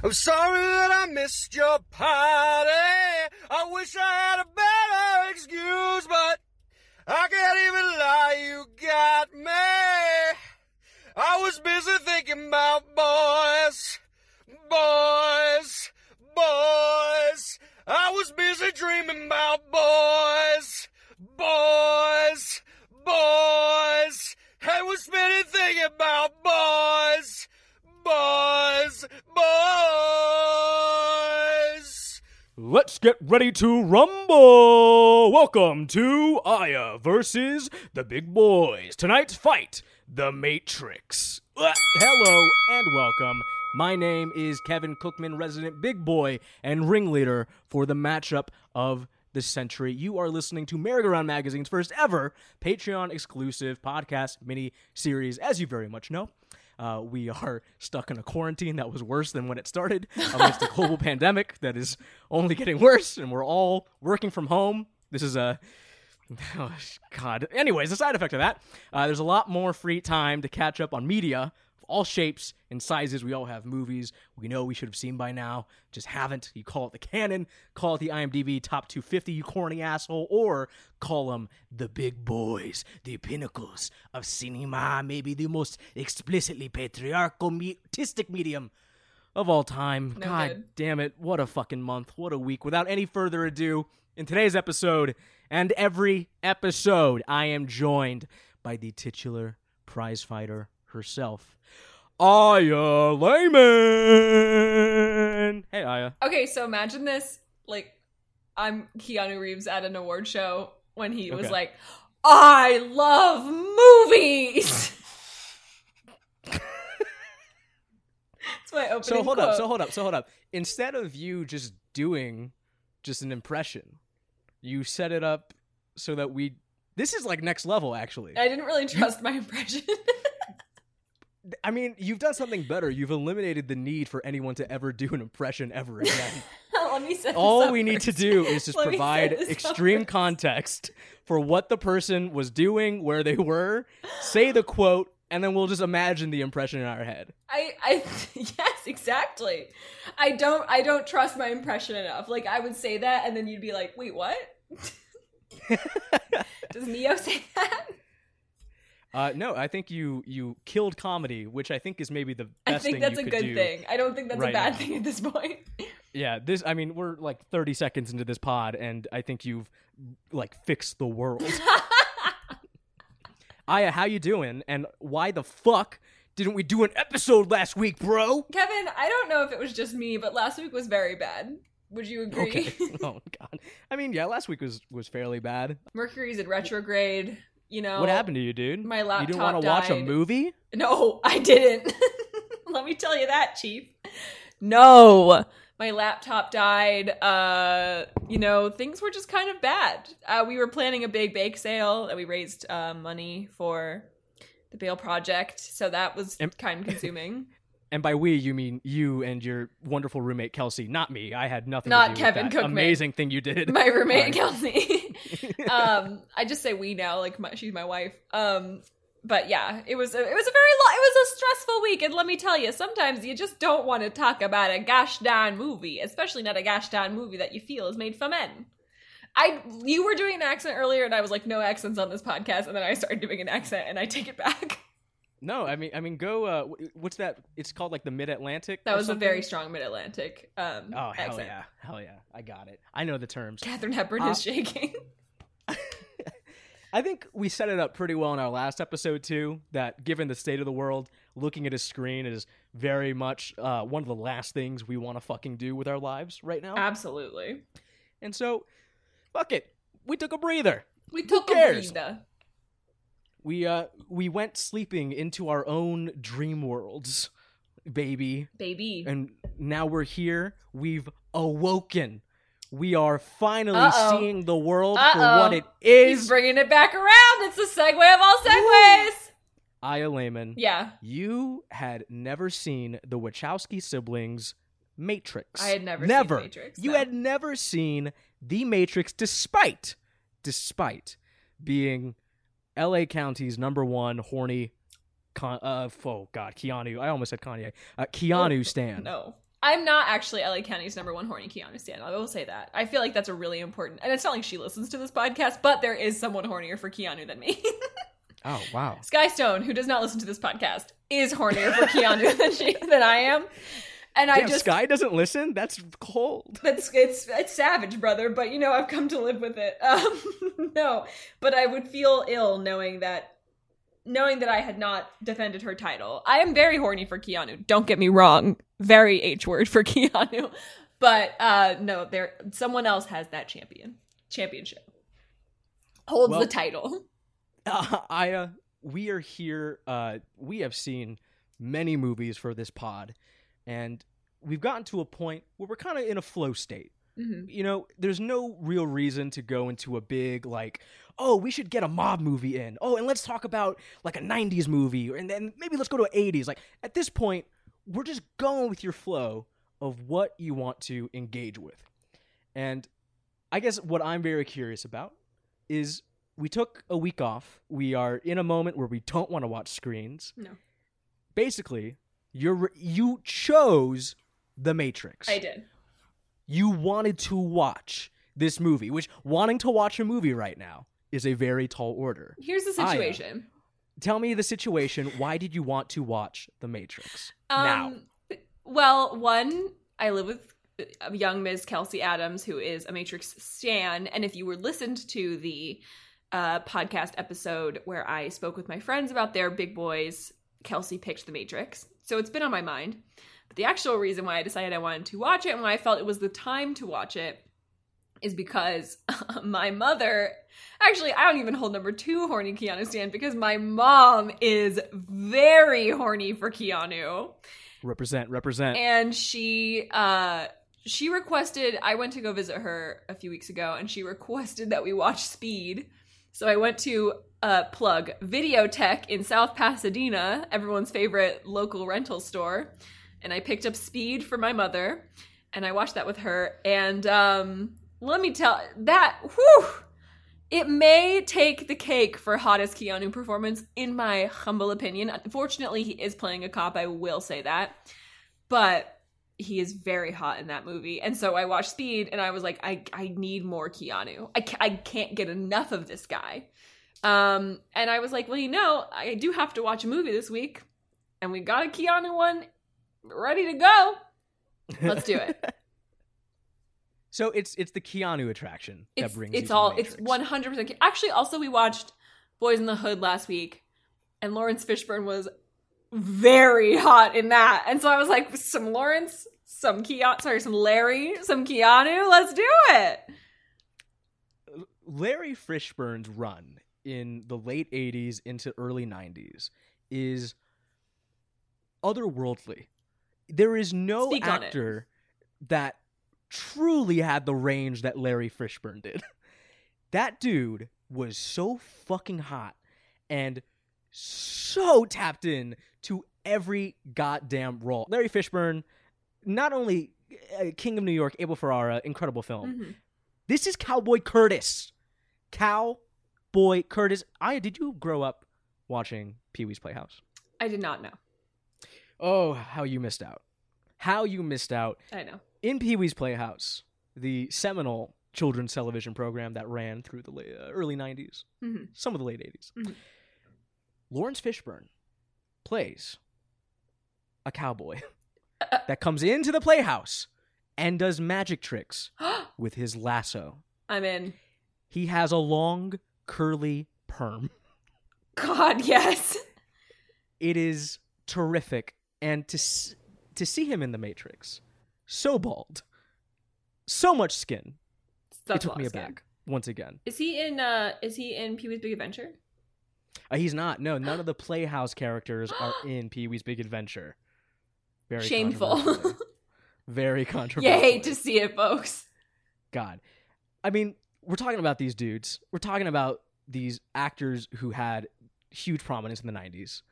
I'm sorry that I missed your party. I wish I had a better excuse, but I can't even lie, you got me. I was busy thinking about boys, boys, boys. I was busy dreaming about boys, boys, boys. I was spending thinking about boys, boys, boys. Let's get ready to rumble! Welcome to Aya versus the Big Boys. Tonight's fight, The Matrix. Uh, hello and welcome. My name is Kevin Cookman, resident Big Boy and ringleader for the matchup of the century. You are listening to Merry-Go-Round Magazine's first ever Patreon exclusive podcast mini series, as you very much know. Uh, we are stuck in a quarantine that was worse than when it started amidst a global pandemic that is only getting worse, and we're all working from home. This is a Oh, God. Anyways, the side effect of that, uh, there's a lot more free time to catch up on media all shapes and sizes. We all have movies we know we should have seen by now, just haven't. You call it the canon, call it the IMDb top 250, you corny asshole, or call them the big boys, the pinnacles of cinema, maybe the most explicitly patriarchal, mutistic medium of all time. No God good. damn it. What a fucking month. What a week. Without any further ado, in today's episode and every episode, I am joined by the titular prize fighter herself, Aya Layman. Hey, Aya. Okay, so imagine this. Like, I'm Keanu Reeves at an award show when he was Okay. like, I love movies. That's my opening So hold quote. up, so hold up, so hold up. Instead of you just doing just an impression, you set it up so that we. This is like next level, actually. I didn't really trust my impression. I mean, you've done something better. You've eliminated the need for anyone to ever do an impression ever again. Let me set All we need to do is just Let provide extreme context for what the person was doing, where they were, say the quote, and then we'll just imagine the impression in our head. I, I, yes, exactly. I don't, I don't trust my impression enough. Like I would say that, and then you'd be like, "Wait, what?" Does Neo say that? Uh, no, I think you you killed comedy, which I think is maybe the best I think thing that's you a good thing. I don't think that's right a bad now. thing at this point. Yeah, this. I mean, we're like 30 seconds into this pod, and I think you've like fixed the world. Aya, how you doing? And why the fuck didn't we do an episode last week, bro? Kevin, I don't know if it was just me, but last week was very bad. Would you agree? Okay. oh god. I mean, yeah, last week was was fairly bad. Mercury's in retrograde. You know What happened to you, dude? my laptop You didn't want to watch a movie? No, I didn't. Let me tell you that, Chief. No. My laptop died. Uh, you know, things were just kind of bad. Uh, we were planning a big bake sale and we raised uh, money for the bail Project, so that was of consuming. And by we, you mean you and your wonderful roommate Kelsey, not me. I had nothing Not to do Kevin Cookman. amazing thing you did. my roommate. Kelsey. um, I just say we now, like my, she's my wife. Um, but yeah, it was a, it was a very lo- it was a stressful week, and let me tell you, sometimes you just don't want to talk about a gosh darn movie, especially not a gosh darn movie that you feel is made for men. I you were doing an accent earlier, and I was like, no accents on this podcast, and then I started doing an accent, and I take it back. No, I mean, I mean, go. Uh, what's that? It's called like the Mid Atlantic. That was a very strong Mid Atlantic um, Oh hell accent. yeah, hell yeah! I got it. I know the terms. Katharine Hepburn Uh, is shaking. I think we set it up pretty well in our last episode too. That given the state of the world, looking at a screen is very much uh, one of the last things we want to fucking do with our lives right now. Absolutely. and so, fuck it. We took a breather. We took a breather. We uh we went sleeping into our own dream worlds, baby. Baby. And now we're here. We've awoken. We are finally Uh-oh. seeing the world for Uh-oh. what it is. He's bringing it back around. It's the segue of all segues. Aya Layman, Yeah, you had never seen the Wachowski siblings Matrix. I had never seen never. Matrix, You no. had never seen the Matrix, despite, despite being L.A. County's number one horny. Con- uh, oh God, Keanu! I almost said Kanye. Uh, Keanu Oh, stan. no. I'm not actually LA County's number one horny Keanu stan. I will say that. I feel like that's a really important, and it's not like she listens to this podcast, but there is someone hornier for Keanu than me. Oh wow. Sky Stone, who does not listen to this podcast, is hornier for Keanu than she than I am, and I Damn, just Sky doesn't listen. That's cold. That's it's it's savage, brother. But you know, I've come to live with it. Um, no, but I would feel ill knowing that knowing that I had not defended her title. I am very horny for Keanu. Don't get me wrong. Very H word for Keanu. But uh no, there someone else has that champion championship. Holds Well- the title. Uh, Aya, we are here. Uh, we have seen many movies for this pod, and we've gotten to a point where we're kind of in a flow state. hmm You know, there's no real reason to go into a big like, oh, we should get a mob movie in. Oh, and let's talk about like a '90s movie, and then maybe let's go to an '80s. Like at this point, we're just going with your flow of what you want to engage with. And I guess what I'm very curious about is we took a week off. We are in a moment where we don't want to watch screens. No. Basically, you're you chose The Matrix. I did. You wanted to watch this movie, which wanting to watch a movie right now is a very tall order. Here's the Aya. situation. Tell me the situation. Why did you want to watch The Matrix? now. Um, Well, one, I live with young Ms. Kelsey Adams, who is a Matrix stan, and if you were listened to the uh, podcast episode where I spoke with my friends about their big boys, Kelsey picked The Matrix, so it's been on my mind. But the actual reason why I decided I wanted to watch it and why I felt it was the time to watch it is because my mother actually I don't even hold number two horny Keanu stand because my mom is very horny for Keanu Represent, represent. and she uh she requested i went to go visit her a few weeks ago and she requested that we watch speed so i went to uh plug Videotheque in south pasadena everyone's favorite local rental store and i picked up speed for my mother and i watched that with her and um let me tell that whew it may take the cake for hottest Keanu performance, in my humble opinion. Unfortunately, he is playing a cop. I will say that, but he is very hot in that movie. And so I watched Speed, and I was like, I I need more Keanu. I ca- I can't get enough of this guy. Um, and I was like, well, you know, I do have to watch a movie this week, and we got a Keanu one ready to go. Let's do it. so it's it's the Keanu attraction that it's brings it's to all it's one hundred percent. Actually, also we watched Boyz n the Hood last week, and Laurence Fishburne was very hot in that, and so I was like, some Laurence, some Keanu, sorry, some Larry, some Keanu, let's do it. Larry Fishburne's run in the late 80s into early 90s is otherworldly. There is no Speak actor that truly had the range that Larry Fishburne did. that dude was so fucking hot and so tapped in to every goddamn role. Larry Fishburne, not only uh, King of New York, Abel Ferrara, incredible film. Mhm. This is Cowboy Curtis. Cowboy Curtis. I did you grow up watching Pee Wee's Playhouse? I did not know. Oh, how you missed out. How you missed out. I know. In Pee Wee's Playhouse, the seminal children's television program that ran through the la- uh, early 90s, Mhm. some of the late 80s. Mhm. Laurence Fishburne plays a cowboy Uh, that comes into the playhouse and does magic tricks with his lasso. I'm in. He has a long, curly perm. God, yes. It is terrific, and to s- to see him in the Matrix, so bald, so much skin, That's it took me skin. aback once again. Is he in? uh Is he in Pee Wee's Big Adventure? Uh, he's not. No, none of the Playhouse characters are in Pee Wee's Big Adventure. Very Shameful. Very controversial. hate to see it, folks. God. I mean, we're talking about these dudes. We're talking about these actors who had huge prominence in the 90s.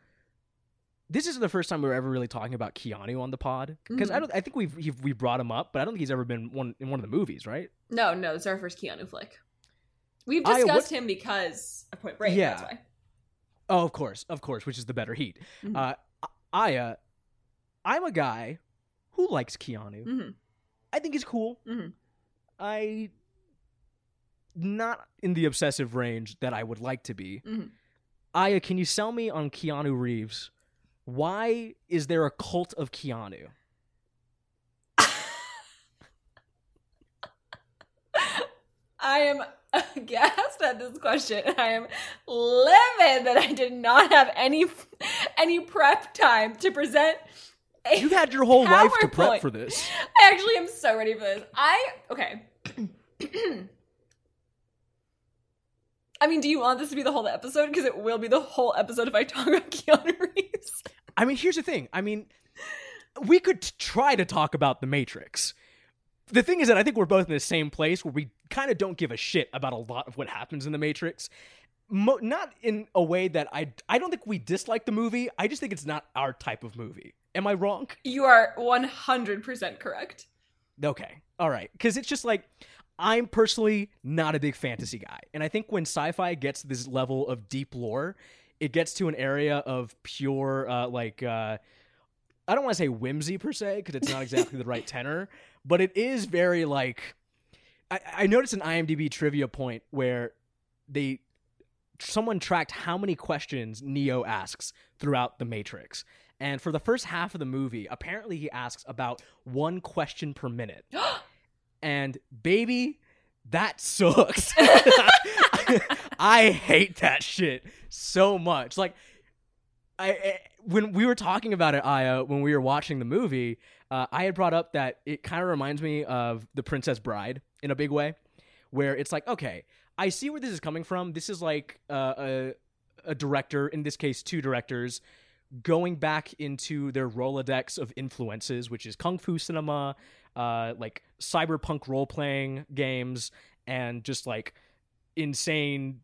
This isn't the first time we are ever really talking about Keanu on the pod because I Mhm. don't. I think we've we've we brought him up, but I don't think he's ever been one in one of the movies, right? No, no, it's our first Keanu flick. We've discussed what- him because of Point Break. Yeah. That's why. Oh, of course, of course, which is the better heat. Mhm. Uh, Aya, I'm a guy who likes Keanu. Mhm. I think he's cool. Mhm. I not in the obsessive range that I would like to be. Mhm. Aya, can you sell me on Keanu Reeves? Why is there a cult of Keanu? I am aghast at this question. I am livid that I did not have any any prep time to present. A, You've had your whole life to prep for this. I actually am so ready for this. I okay. I mean, do you want this to be the whole episode? Because it will be the whole episode if I talk about Keanu Reeves. I mean, here's the thing. I mean, we could t- try to talk about the Matrix. The thing is that I think we're both in the same place where we kind of don't give a shit about a lot of what happens in the Matrix. Mo- not in a way that I I don't think we dislike the movie. I just think it's not our type of movie. Am I wrong? You are one hundred percent correct. Okay. All right. Because it's just like, I'm personally not a big fantasy guy. And I think when sci fi gets this level of deep lore, it gets to an area of pure, uh, like, uh, I don't want to say whimsy per se, because it's not exactly the right tenor, but it is very like. I, I noticed an IMDb trivia point where they. Someone tracked how many questions Neo asks throughout the Matrix. And for the first half of the movie, apparently he asks about one question per minute. and baby, that sucks. I hate that shit so much. Like, I, I when we were talking about it, Aya, when we were watching the movie, uh, I had brought up that it kind of reminds me of The Princess Bride in a big way, where it's like, okay, I see where this is coming from. This is like uh, a a director, in this case, two directors, going back into their Rolodex of influences, which is kung fu cinema, uh, like cyberpunk role playing games, and just like insane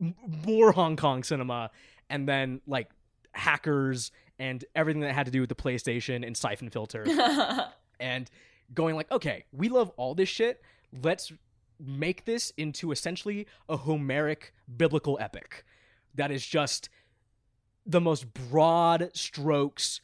m- more Hong Kong cinema, and then like hackers and everything that had to do with the PlayStation and Siphon Filter and going like, okay, we love all this shit. Let's make this into essentially a Homeric biblical epic that is just the most broad strokes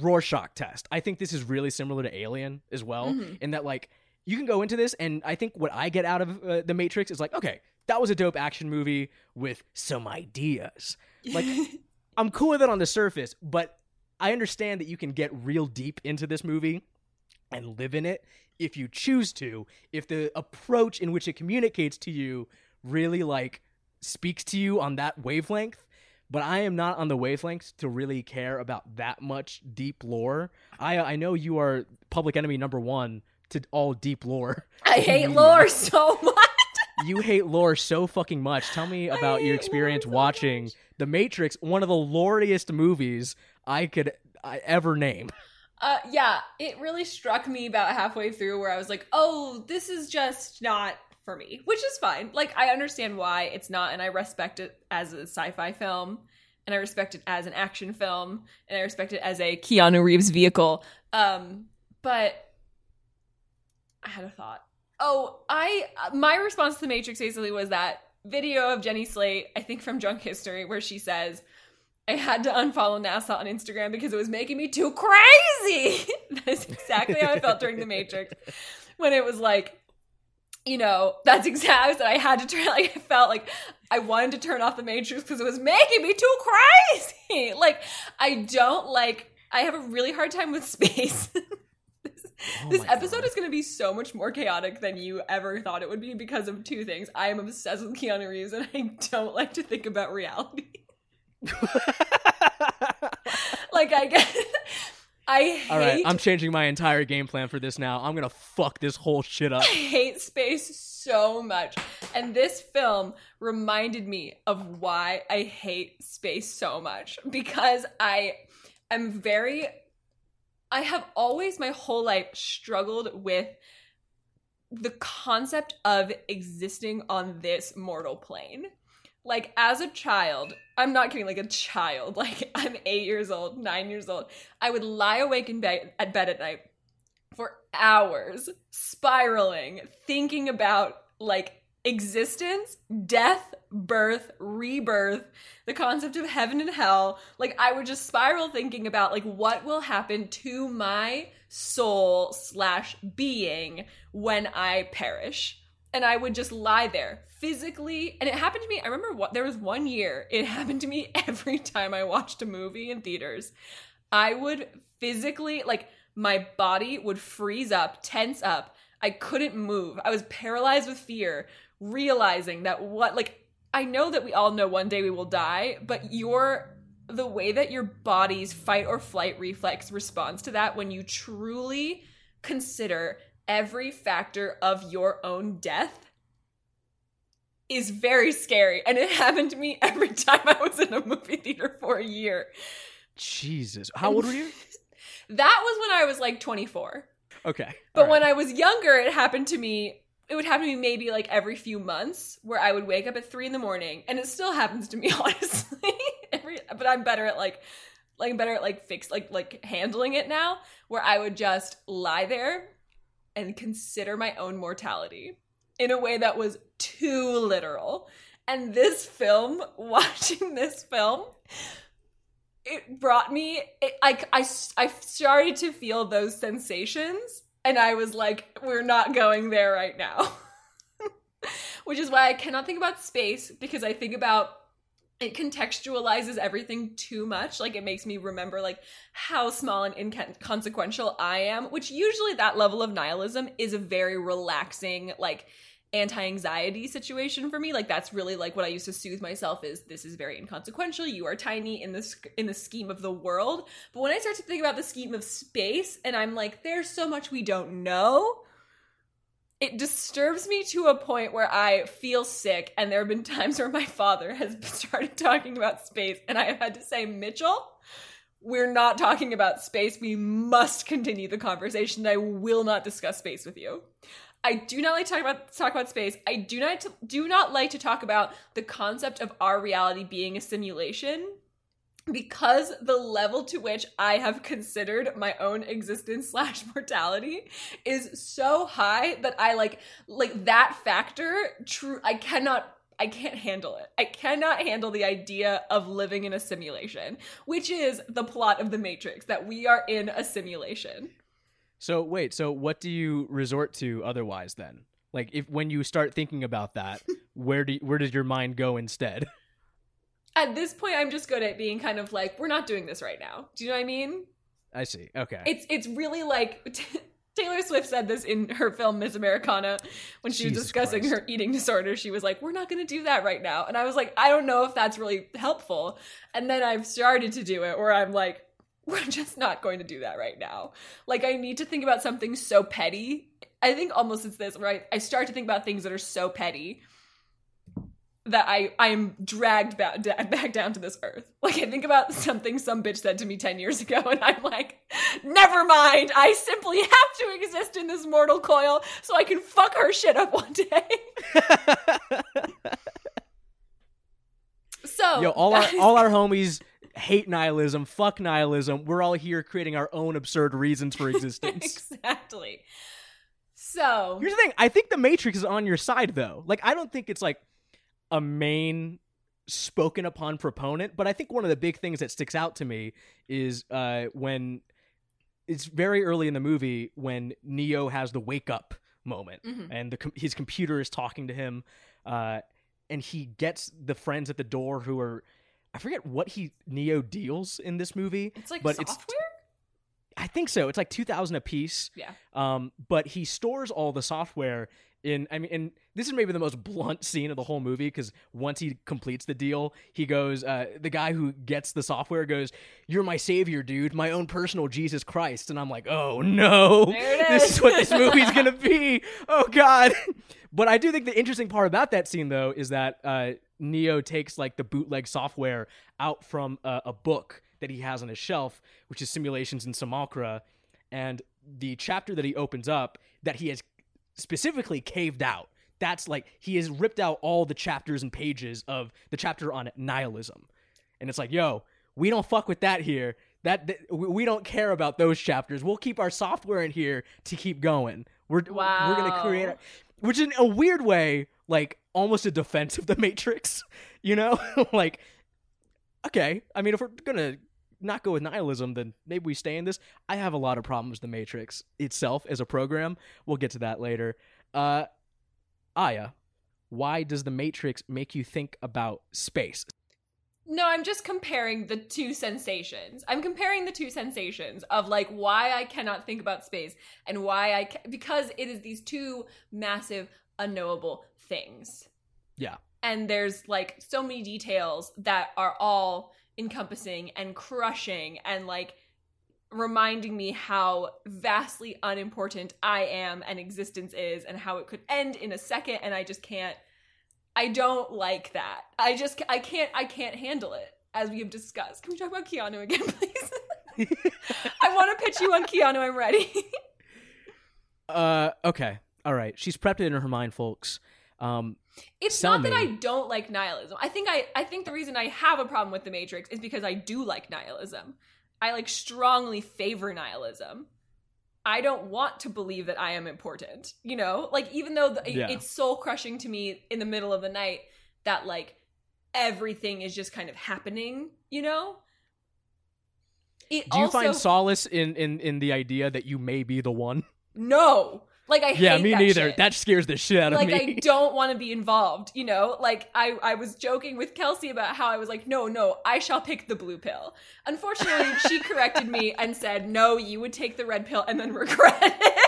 Rorschach test. I think this is really similar to Alien as well, Mhm. in that like you can go into this, and I think what I get out of uh, the Matrix is like, okay, that was a dope action movie with some ideas. Like I'm cool with it on the surface, but I understand that you can get real deep into this movie and live in it if you choose to, if the approach in which it communicates to you really like speaks to you on that wavelength. But I am not on the wavelengths to really care about that much deep lore. I I know you are public enemy number one to all deep lore. I hate lore so much. You hate lore so fucking much. Tell me about your experience so watching much. The Matrix, one of the loriest movies I could I ever name. Uh, yeah, it really struck me about halfway through where I was like, oh, this is just not for me, which is fine. Like, I understand why it's not, and I respect it as a sci fi film, and I respect it as an action film, and I respect it as a Keanu Reeves vehicle. Um, but I had a thought. Oh, I, my response to The Matrix basically was that video of Jenny Slate, I think from Drunk History, where she says, I had to unfollow NASA on Instagram because it was making me too crazy. that is exactly how I felt during The Matrix. When it was like, you know, that's exactly that I had to turn, like, I felt like I wanted to turn off The Matrix because it was making me too crazy. like, I don't like, I have a really hard time with space. this Oh this episode God. is going to be so much more chaotic than you ever thought it would be because of two things. I am obsessed with Keanu Reeves and I don't like to think about reality. like I get I hate All right, I'm changing my entire game plan for this now. I'm gonna fuck this whole shit up. I hate space so much. And this film reminded me of why I hate space so much because I am very I have always my whole life struggled with the concept of existing on this mortal plane. Like as a child, I'm not kidding, like a child, like I'm 8 years old, 9 years old. I would lie awake in bed at bed at night for hours spiraling thinking about like existence death birth rebirth the concept of heaven and hell like i would just spiral thinking about like what will happen to my soul slash being when I perish. And I would just lie there physically. And it happened to me. I remember what there was one year it happened to me every time I watched a movie in theaters. I would physically, like, my body would freeze up, tense up. I couldn't move. I was paralyzed with fear, realizing that what, like, I know that we all know one day we will die, but your the way that your body's fight or flight reflex responds to that when you truly consider every factor of your own death is very scary. And it happened to me every time I was in a movie theater for a year. Jesus. How old were you? That was when I was like 24. Okay. But right. when I was younger, it happened to me. It would happen to me maybe like every few months, where I would wake up at three in the morning, and it still happens to me, honestly. every, but I'm better at like, like I'm better at like fix like like handling it now. Where I would just lie there and consider my own mortality in a way that was too literal. And this film, watching this film, it brought me it, I, I, I started to feel those sensations and i was like we're not going there right now which is why i cannot think about space because i think about it contextualizes everything too much. Like it makes me remember like how small and inconsequential i am which usually that level of nihilism is a very relaxing like anti-anxiety situation for me. Like that's really like what i used to soothe myself is this is very inconsequential. You are tiny in this in the scheme of the world. But when i start to think about the scheme of space and i'm like there's so much we don't know it disturbs me to a point where i feel sick and there have been times where my father has started talking about space and i have had to say mitchell we're not talking about space. We must continue the conversation. I will not discuss space with you. I do not like to talk about talk about space. I do not do not like to talk about the concept of our reality being a simulation because the level to which I have considered my own existence slash mortality is so high that I like like that factor true I cannot I can't handle it. I cannot handle the idea of living in a simulation, which is the plot of the Matrix that we are in a simulation. So wait, so what do you resort to otherwise then? Like if when you start thinking about that, where do where does your mind go instead? At this point, I'm just good at being kind of like, we're not doing this right now. Do you know what I mean? I see. Okay. It's it's really like Taylor Swift said this in her film Miss Americana when she Jesus was discussing Christ. her eating disorder. She was like, "We're not going to do that right now," and I was like, "I don't know if that's really helpful." And then I've started to do it, where I'm like, "We're just not going to do that right now." Like I need to think about something so petty. I think almost it's this, right? I start to think about things that are so petty that I I am dragged back back down to this earth. Like I think about something some bitch said to me 10 years ago and I'm like, "Never mind. I simply have to exist in this mortal coil so I can fuck her shit up one day." so Yo, all our that is- all our homies hate nihilism, fuck nihilism. We're all here creating our own absurd reasons for existence. exactly. So, Here's the thing, I think the Matrix is on your side though. Like I don't think it's like a main spoken upon proponent, but I think one of the big things that sticks out to me is uh when it's very early in the movie when Neo has the wake up moment Mhm. and the his computer is talking to him uh and he gets the friends at the door who are I forget what he Neo deals in this movie. it's like but software? it's I think so. It's like 2000 a piece. yeah. Um, but he stores all the software in. I mean, and this is maybe the most blunt scene of the whole movie because once he completes the deal, he goes. Uh, the guy who gets the software goes, "You're my savior, dude. My own personal Jesus Christ." And I'm like, "Oh no, There it this is. what this movie's gonna be." Oh god. But I do think the interesting part about that scene though is that uh, Neo takes like the bootleg software out from a, a book that he has on his shelf, which is Simulations in Simulacra, and the chapter that he opens up that he has specifically caved out. That's like he has ripped out all the chapters and pages of the chapter on nihilism, and it's like, yo, we don't fuck with that here. That, that we don't care about those chapters. We'll keep our software in here to keep going. We're we're gonna create, a, which in a weird way, like almost a defense of the Matrix. You know, like okay. I mean, if we're gonna not go with nihilism, then maybe we stay in this. I have a lot of problems with the Matrix itself as a program. We'll get to that later. Uh, Aya, why does the Matrix make you think about space? No, I'm just comparing the two sensations. I'm comparing the two sensations of like why I cannot think about space and why I ca- because it is these two massive unknowable things. Yeah. And there's like so many details that are all encompassing and crushing and like reminding me how vastly unimportant I am and existence is and how it could end in a second and I just can't I don't like that. I just I can't I can't handle it as we have discussed. Can we talk about Keanu again please? I want to pitch you on Keanu. I'm ready. Uh, okay. All right. She's prepped it in her mind, folks. Um, It's Sell not that. I don't like nihilism. I think I I think the reason I have a problem with the Matrix is because I do like nihilism. I like strongly favor nihilism. I don't want to believe that I am important. You know, like even though the, Yeah. it's soul crushing to me in the middle of the night that like everything is just kind of happening. You know. It do you also, find solace in, in in the idea that you may be the one? no? Like I yeah, me that neither. shit. That scares the shit out of me. like. I don't want to be involved, you know? Like I I was joking with Kelsey about how I was like, "No, no, I shall pick the blue pill." Unfortunately, she corrected me and said, "No, you would take the red pill and then regret it."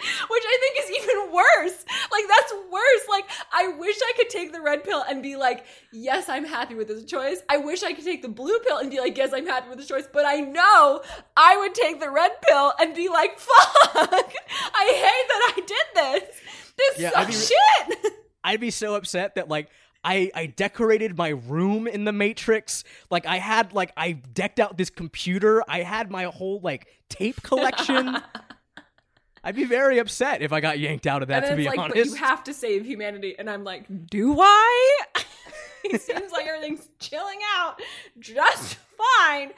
Which I think is even worse. Like that's worse. Like I wish I could take the red pill and be like, "Yes, I'm happy with this choice." I wish I could take the blue pill and be like, "Yes, I'm happy with this choice." But I know I would take the red pill and be like, "Fuck! I hate that I did this. This Yeah, I'd sucks be- shit." I'd be so upset that like I I decorated my room in the Matrix. Like I had like I decked out this computer. I had my whole like tape collection. I'd be very upset if I got yanked out of that. To be like, honest, but you have to save humanity, and I'm like, do I? it seems like everything's chilling out just fine.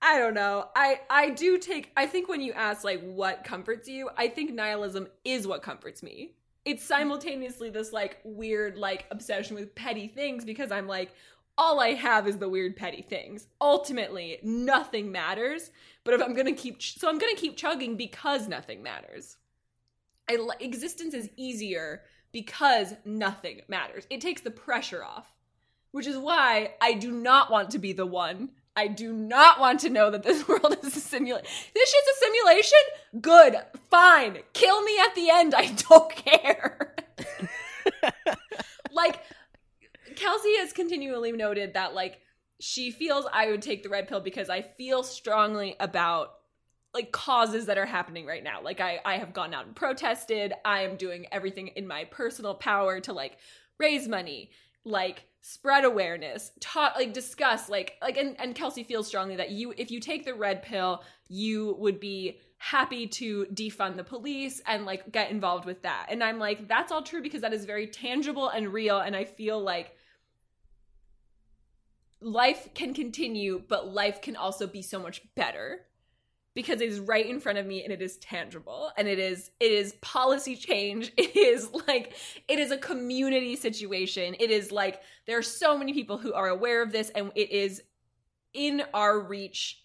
I don't know. I I do take. I think when you ask like what comforts you, I think nihilism is what comforts me. It's simultaneously this like weird like obsession with petty things because I'm like all I have is the weird petty things. Ultimately, nothing matters. But if I'm gonna keep, ch- so I'm gonna keep chugging because nothing matters. I, li- existence is easier because nothing matters. It takes the pressure off, which is why I do not want to be the one. I do not want to know that this world is a simulation. This shit's a simulation? Good, fine. Kill me at the end. I don't care. like, Kelsey has continually noted that, like, she feels I would take the red pill because I feel strongly about like causes that are happening right now. Like I I have gone out and protested. I am doing everything in my personal power to like raise money, like spread awareness, talk like discuss like like and, and Kelsey feels strongly that you if you take the red pill, you would be happy to defund the police and like get involved with that. And I'm like that's all true because that is very tangible and real and I feel like life can continue, but life can also be so much better because it is right in front of me and it is tangible and it is it is policy change. It is like it is a community situation. It is like there are so many people who are aware of this and it is in our reach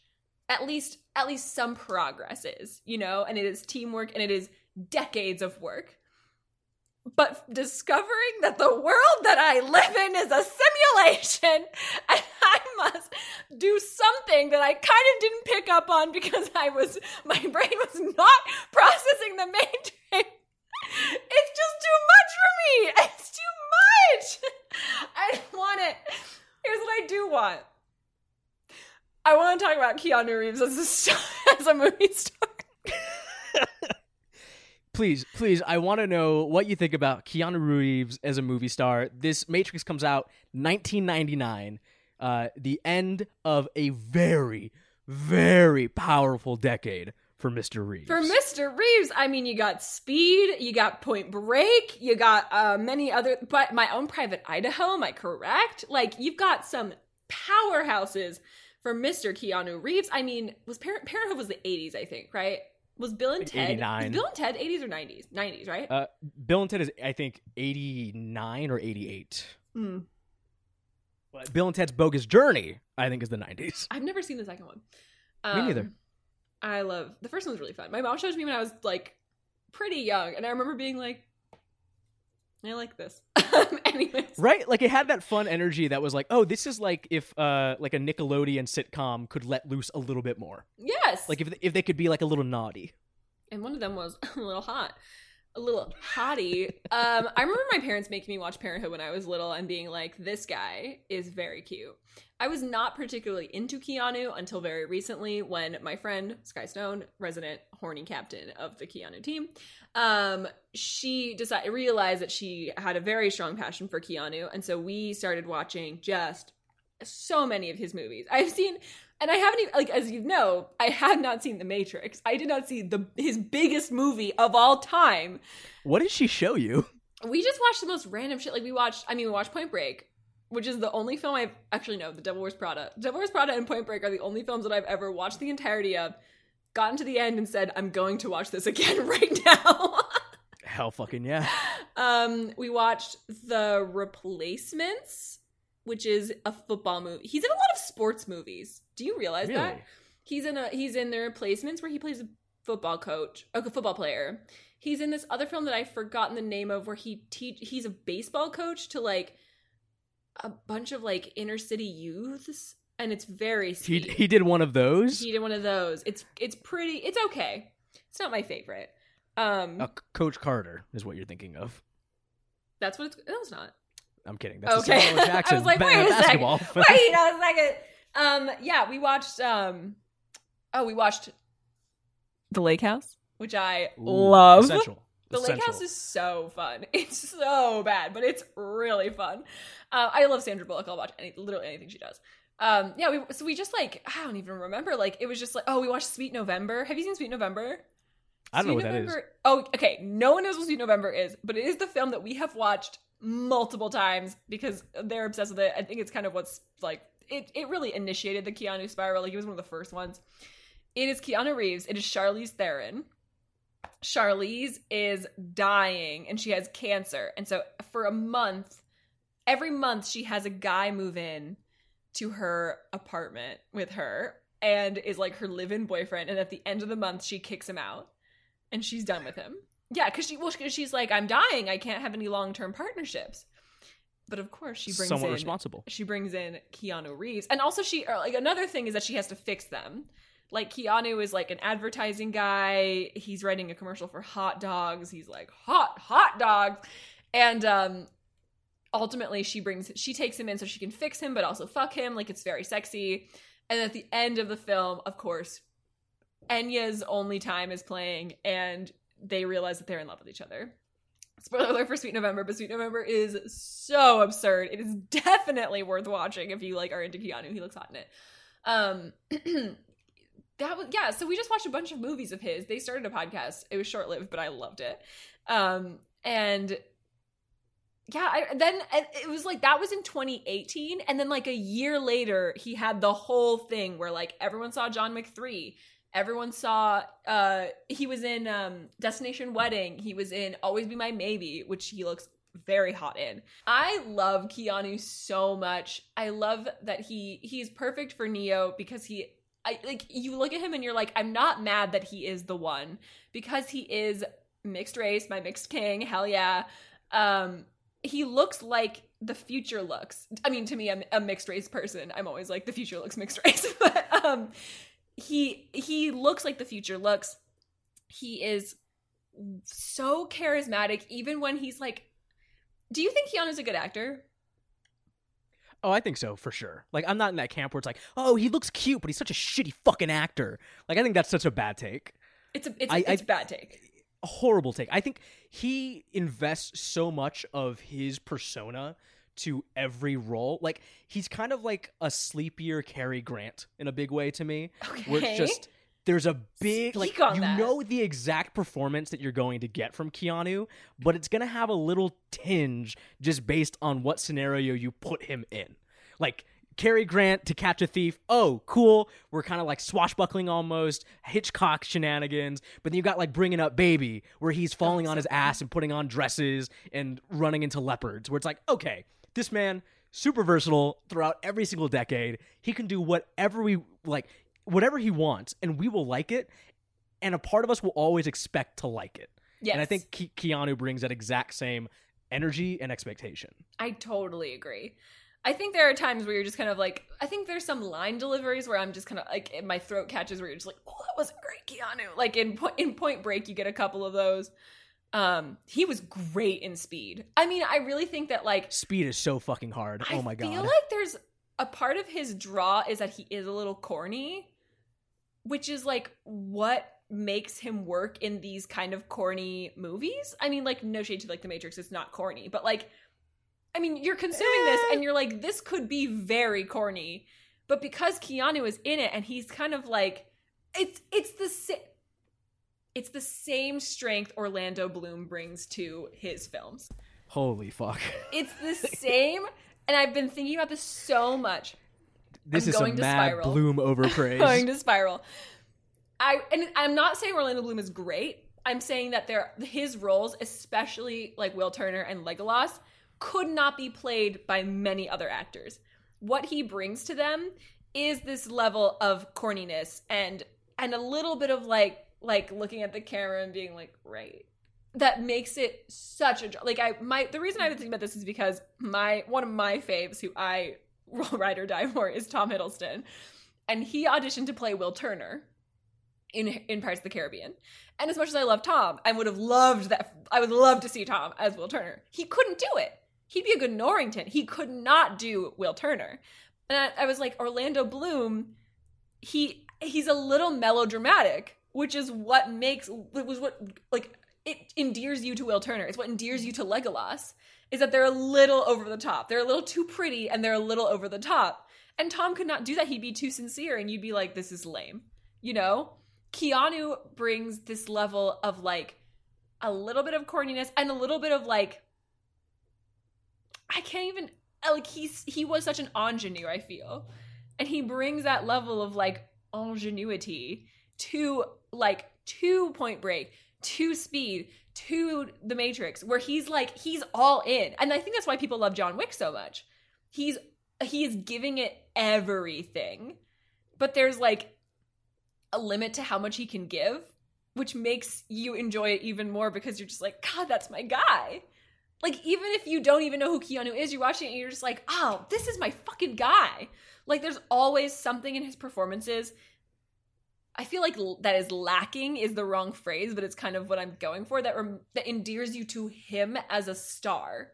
at least at least some progress is you know and it is teamwork and it is decades of work but discovering that the world that I live in is a simulation and I must do something that I kind of didn't pick up on because I was my brain was not processing the matrix. It's just too much for me. It's too much. I don't want it. Here's what I do want. I want to talk about Keanu Reeves as a as a movie star. Please, please, I want to know what you think about Keanu Reeves as a movie star. This Matrix comes out 1999, uh, the end of a very, very powerful decade for Mr. Reeves. For Mr. Reeves, I mean, you got Speed, you got Point Break, you got uh, many other, but My Own Private Idaho, am I correct? Like, you've got some powerhouses for Mr. Keanu Reeves. I mean, was Parent Parenthood was the 80s, I think, right? Was Bill and Like Ted 89. Was Bill and Ted 80s or 90s? 90s, right? uh, Bill and Ted is, I think, 89 or 88. Hmm. But Bill and Ted's Bogus Journey, I think, is the 90s. I've never seen the second one. Me neither. Um, I love the first one was really fun. My mom showed it to me when I was like pretty young, and I remember being like, "I like this." Anyways, Right? Like it had that fun energy that was like, oh, this is like if uh like a Nickelodeon sitcom could let loose a little bit more. yes, Like if if they could be like a little naughty. and one of them was a little hot, a little hottie. um, I remember my parents making me watch Parenthood when I was little and being like, "This guy is very cute." I was not particularly into Keanu until very recently when my friend Sky Stone, resident horny captain of the Keanu team, um, she decided realized that she had a very strong passion for Keanu, and so we started watching just so many of his movies. I've seen and I haven't even like as you know, I have not seen The Matrix. I did not see the his biggest movie of all time. What did she show you? We just watched the most random shit. Like we watched, I mean, we watched Point Break, which is the only film I've actually no, The Devil Wears Prada. Devil Wears Prada and Point Break are the only films that I've ever watched the entirety of, gotten to the end and said, I'm going to watch this again right now. Hell fucking yeah. um, we watched The Replacements, which is a football movie. He's in a lot of sports movies. Do you realize that? He's in a he's in The Replacements where he plays a football coach, a football player. He's in this other film that I've forgotten the name of where he teach he's a baseball coach to like a bunch of like inner city youths and it's very He sweet. he did one of those. He did one of those. It's it's pretty it's okay. It's not my favorite. Um Uh, Coach Carter is what you're thinking of. that's what it's no it's not. I'm kidding. That's Okay. the Samuel L. Jackson I was like, ba- wait a second. basketball. film. Wait a second. Um, yeah, we watched. Um, oh, we watched The Lake House, which I Ooh, love. Essential. The Lake House is so fun. It's so bad, but it's really fun. Uh, I love Sandra Bullock. I'll watch any, literally anything she does. Um, yeah, we so we just like I don't even remember. Like it was just like oh, we watched Sweet November. Have you seen Sweet November? I don't know Sweet what that is. Oh, okay. No one knows what Sweet November is, but it is the film that we have watched multiple times because they're obsessed with it. I think it's kind of what's like it. It really initiated the Keanu spiral. Like it was one of the first ones. It is Keanu Reeves. It is Charlize Theron. Charlize is dying and she has cancer, and so for a month, every month she has a guy move in to her apartment with her and is like her live-in boyfriend and at the end of the month she kicks him out and she's done with him yeah because she well she's like i'm dying. I can't have any long-term partnerships. But of course she brings Somewhat in responsible. she brings in keanu reeves. And also she or like another thing is that she has to fix them. Like keanu is like an advertising guy. He's writing a commercial for hot dogs. He's like hot hot dogs. And um ultimately she brings she takes him in so she can fix him but also fuck him like it's very sexy. And at the end of the film of course enya's only time is playing and they realize that they're in love with each other. Spoiler alert for sweet november but sweet november is so absurd. It is definitely worth watching if you like are into keanu. He looks hot in it. Um that was yeah so we just watched a bunch of movies of his. They started a podcast. It was short-lived but i loved it. Um and yeah I, then it was like that was in 2018 and then like a year later he had the whole thing where like everyone saw john Wick 3 everyone saw uh he was in um destination wedding he was in always be my maybe which he looks very hot in i love keanu so much i love that he he's perfect for neo because he I like you look at him and you're like, I'm not mad that he is the one because he is mixed race, my mixed king, hell yeah. Um, he looks like the future looks. I mean, to me, I'm a mixed race person. I'm always like the future looks mixed race, but um, he he looks like the future looks. He is so charismatic, even when he's like. Do you think Keanu's a good actor? Oh, I think so for sure. Like I'm not in that camp where it's like, oh, he looks cute, but he's such a shitty fucking actor. Like I think that's such a bad take. It's a it's, I- it's I- a bad take. A horrible take. I think he invests so much of his persona to every role. Like he's kind of like a sleepier Cary Grant in a big way to me. Where Okay. it's just there's a big like Speak on you that. know the exact performance that you're going to get from Keanu, but it's gonna have a little tinge just based on what scenario you put him in. Like Cary Grant to catch a thief. Oh, cool. We're kind of like swashbuckling almost, Hitchcock shenanigans. But then you got like bringing up Baby, where he's falling on his ass and putting on dresses and running into leopards. Where it's like, okay, this man super versatile throughout every single decade. He can do whatever we like, whatever he wants, and we will like it. And a part of us will always expect to like it. Yes. And I think Ke- Keanu brings that exact same energy and expectation. I totally agree. I think there are times where you're just kind of like, I think there's some line deliveries where I'm just kind of like, my throat catches where you're just like, oh, that was a great Keanu. Like in in Point Break, you get a couple of those. Um, he was great in Speed. I mean, I really think that like, Speed is so fucking hard. oh my god. I feel like there's a part of his draw is that he is a little corny, which is like what makes him work in these kind of corny movies. I mean, like no shade to like The Matrix, it's not corny, but like, I mean, you're consuming this Eh. and you're like, this could be very corny, but because Keanu is in it and he's kind of like, it's it's the it's the same strength Orlando Bloom brings to his films. Holy fuck. It's the same, and I've been thinking about this so much. This I'm is going some to mad spiral. bloom overpraise. Going to spiral. I and I'm not saying Orlando Bloom is great. I'm saying that there his roles, especially like Will Turner and Legolas, could not be played by many other actors. What he brings to them is this level of corniness and and a little bit of like like looking at the camera and being like, right. That makes it such a like I my the reason I've been thinking about this is because my one of my faves who I will ride or die for is Tom Hiddleston, and he auditioned to play Will Turner in in Pirates of the Caribbean. And as much as I love Tom, I would have loved that. I would love to see Tom as Will Turner. He couldn't do it. He'd be a good Norrington. He could not do Will Turner. And I, I was like, Orlando Bloom, he he's a little melodramatic, which is what makes it was what like it endears you to Will Turner. It's what endears you to Legolas. Is that they're a little over the top. They're a little too pretty and they're a little over the top. And Tom could not do that. He'd be too sincere and you'd be like, this is lame. You know? Keanu brings this level of like a little bit of corniness and a little bit of like I can't even like he's he was such an ingenue, I feel. And he brings that level of like ingenuity to like to point break, to speed, to the Matrix, where he's like he's all in. And I think that's why people love John Wick so much. He's he is giving it everything. But there's like a limit to how much he can give, which makes you enjoy it even more because you're just like, God, that's my guy. Like, even if you don't even know who Keanu is, you're watching it and you're just like, oh, this is my fucking guy. Like, there's always something in his performances. I feel like that is lacking is the wrong phrase, but it's kind of what I'm going for that rem- that endears you to him as a star.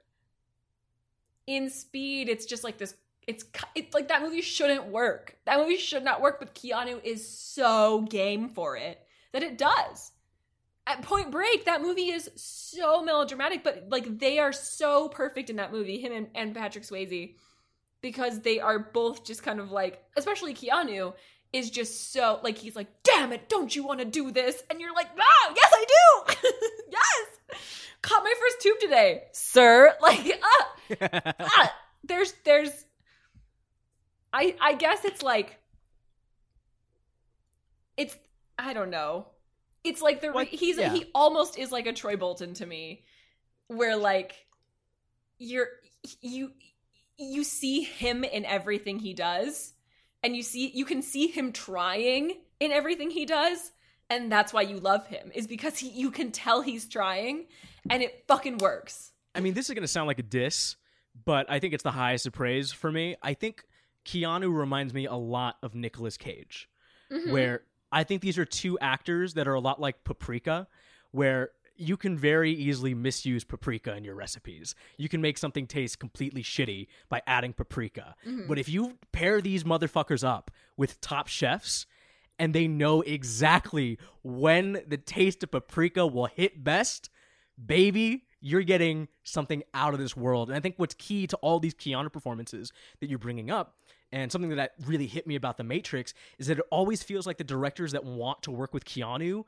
In Speed, it's just like this it's it's like that movie shouldn't work. That movie should not work, but Keanu is so game for it that it does. At Point Break, that movie is so melodramatic, but like they are so perfect in that movie, him and, and Patrick Swayze, because they are both just kind of like, especially Keanu is just so like he's like, damn it, don't you want to do this? And you're like, no, yes I do, yes. Caught my first tube today, sir. Like, ah, ah, there's there's I I guess it's like it's I don't know. It's like the What- he's yeah. he almost is like a Troy Bolton to me where like you're you you see him in everything he does and you see you can see him trying in everything he does and that's why you love him is because he you can tell he's trying and it fucking works. I mean, this is going to sound like a diss, but I think it's the highest of praise for me. I think Keanu reminds me a lot of Nicolas Cage, Mhm. where I think these are two actors that are a lot like Paprika, where you can very easily misuse paprika in your recipes. You can make something taste completely shitty by adding paprika. Mhm. But if you pair these motherfuckers up with top chefs and they know exactly when the taste of paprika will hit best, baby, you're getting something out of this world. And I think what's key to all these Keanu performances that you're bringing up, and something that really hit me about The Matrix, is that it always feels like the directors that want to work with Keanu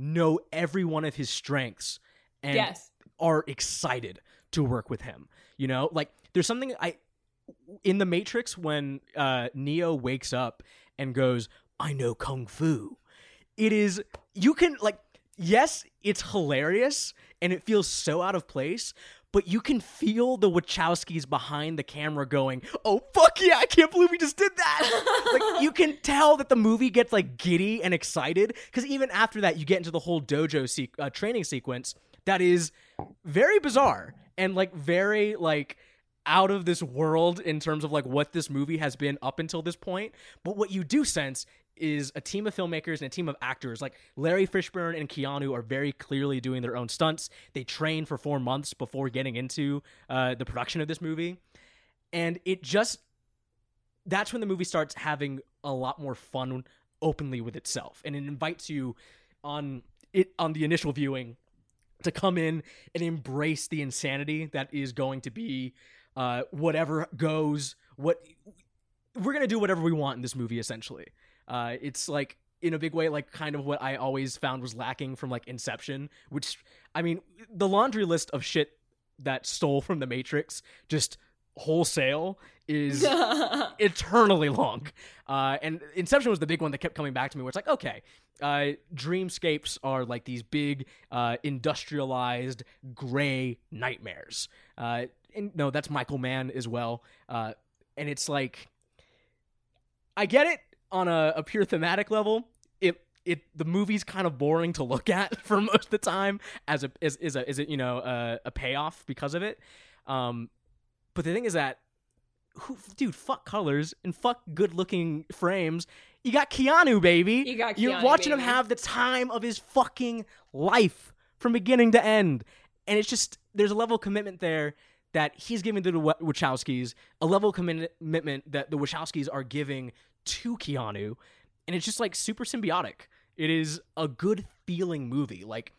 know every one of his strengths and yes. are excited to work with him. You know, like there's something I in the Matrix when uh, Neo wakes up and goes, "I know kung fu." It is you can like yes, it's hilarious and it feels so out of place, but you can feel the Wachowskis behind the camera going, "Oh fuck yeah, I can't believe we just did that." like you can tell that the movie gets like giddy and excited cuz even after that you get into the whole dojo se- uh, training sequence that is very bizarre and like very like out of this world in terms of like what this movie has been up until this point. But what you do sense is a team of filmmakers and a team of actors. Like Larry Fishburne and Keanu are very clearly doing their own stunts. They train for four months before getting into uh, the production of this movie, and it just that's when the movie starts having a lot more fun openly with itself, and it invites you on it on the initial viewing to come in and embrace the insanity that is going to be uh, whatever goes. What we're gonna do whatever we want in this movie, essentially. Uh, it's like in a big way, like kind of what I always found was lacking from like Inception, which I mean, the laundry list of shit that stole from the Matrix just wholesale is eternally long. Uh, and Inception was the big one that kept coming back to me, where it's like, okay, uh, dreamscapes are like these big, uh, industrialized, gray nightmares. Uh, and no, that's Michael Mann as well. Uh, and it's like, I get it on a, a pure thematic level. It it the movie's kind of boring to look at for most of the time as a is is a is it you know a, a payoff because of it. Um, but the thing is that, who, dude, fuck colors and fuck good looking frames. You got Keanu, baby. You got Keanu, You're watching him have the time of his fucking life from beginning to end, and it's just there's a level of commitment there that he's giving to the Wachowskis, a level of commitment that the Wachowskis are giving to Keanu, and it's just like super symbiotic. It is a good feeling movie. Like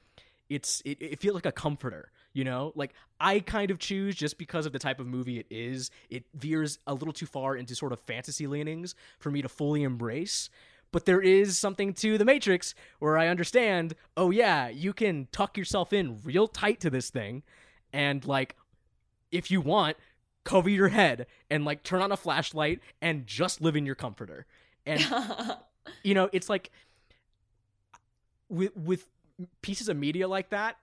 it's it, it feels like a comforter you know like i kind of choose just because of the type of movie it is it veers a little too far into sort of fantasy leanings for me to fully embrace but there is something to the matrix where i understand oh yeah you can tuck yourself in real tight to this thing and like if you want cover your head and like turn on a flashlight and just live in your comforter. And you know it's like with with pieces of media like that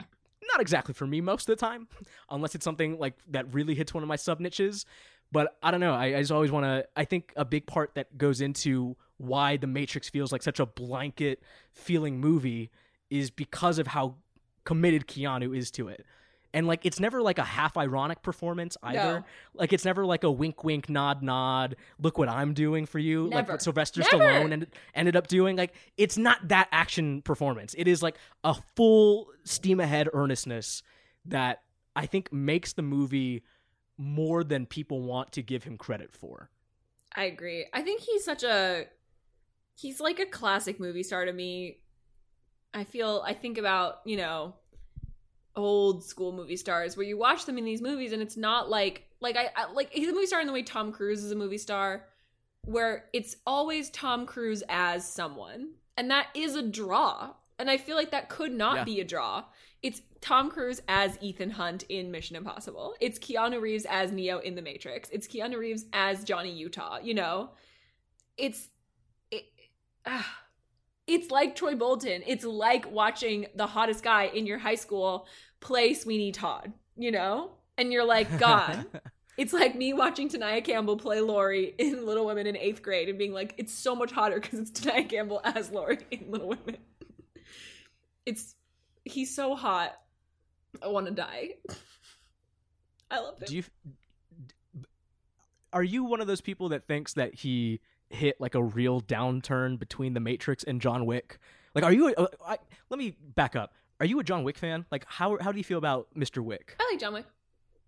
not exactly for me most of the time unless it's something like that really hits one of my sub niches. But i don't know i, I just always want to i think a big part that goes into why the matrix feels like such a blanket feeling movie is because of how committed keanu is to it and like it's never like a half ironic performance either No. like it's never like a wink wink nod nod look what i'm doing for you like what sylvester Never. stallone ended, ended up doing like it's not that action performance it is like a full steam ahead earnestness that i think makes the movie more than people want to give him credit for I agree. I think he's such a he's like a classic movie star to me. I feel I think about, you know, old school movie stars where you watch them in these movies and it's not like like I, I like he's a movie star in the way Tom Cruise is a movie star where it's always Tom Cruise as someone. And that is a draw. And I feel like that could not Yeah. be a draw. It's Tom Cruise as Ethan Hunt in Mission Impossible. It's Keanu Reeves as Neo in The Matrix. It's Keanu Reeves as Johnny Utah, you know? It's it, ah. It's like Troy Bolton. It's like watching the hottest guy in your high school play Sweeney Todd, you know? And you're like, God, it's like me watching Tanaya Campbell play Laurie in Little Women in eighth grade and being like, it's so much hotter because it's Tanaya Campbell as Laurie in Little Women. It's he's so hot. I want to die. I love him. do you are you one of those people that thinks that he hit like a real downturn between the matrix and john wick like are you a, I, let me back up are you a john wick fan like how how do you feel about mr wick I like John Wick.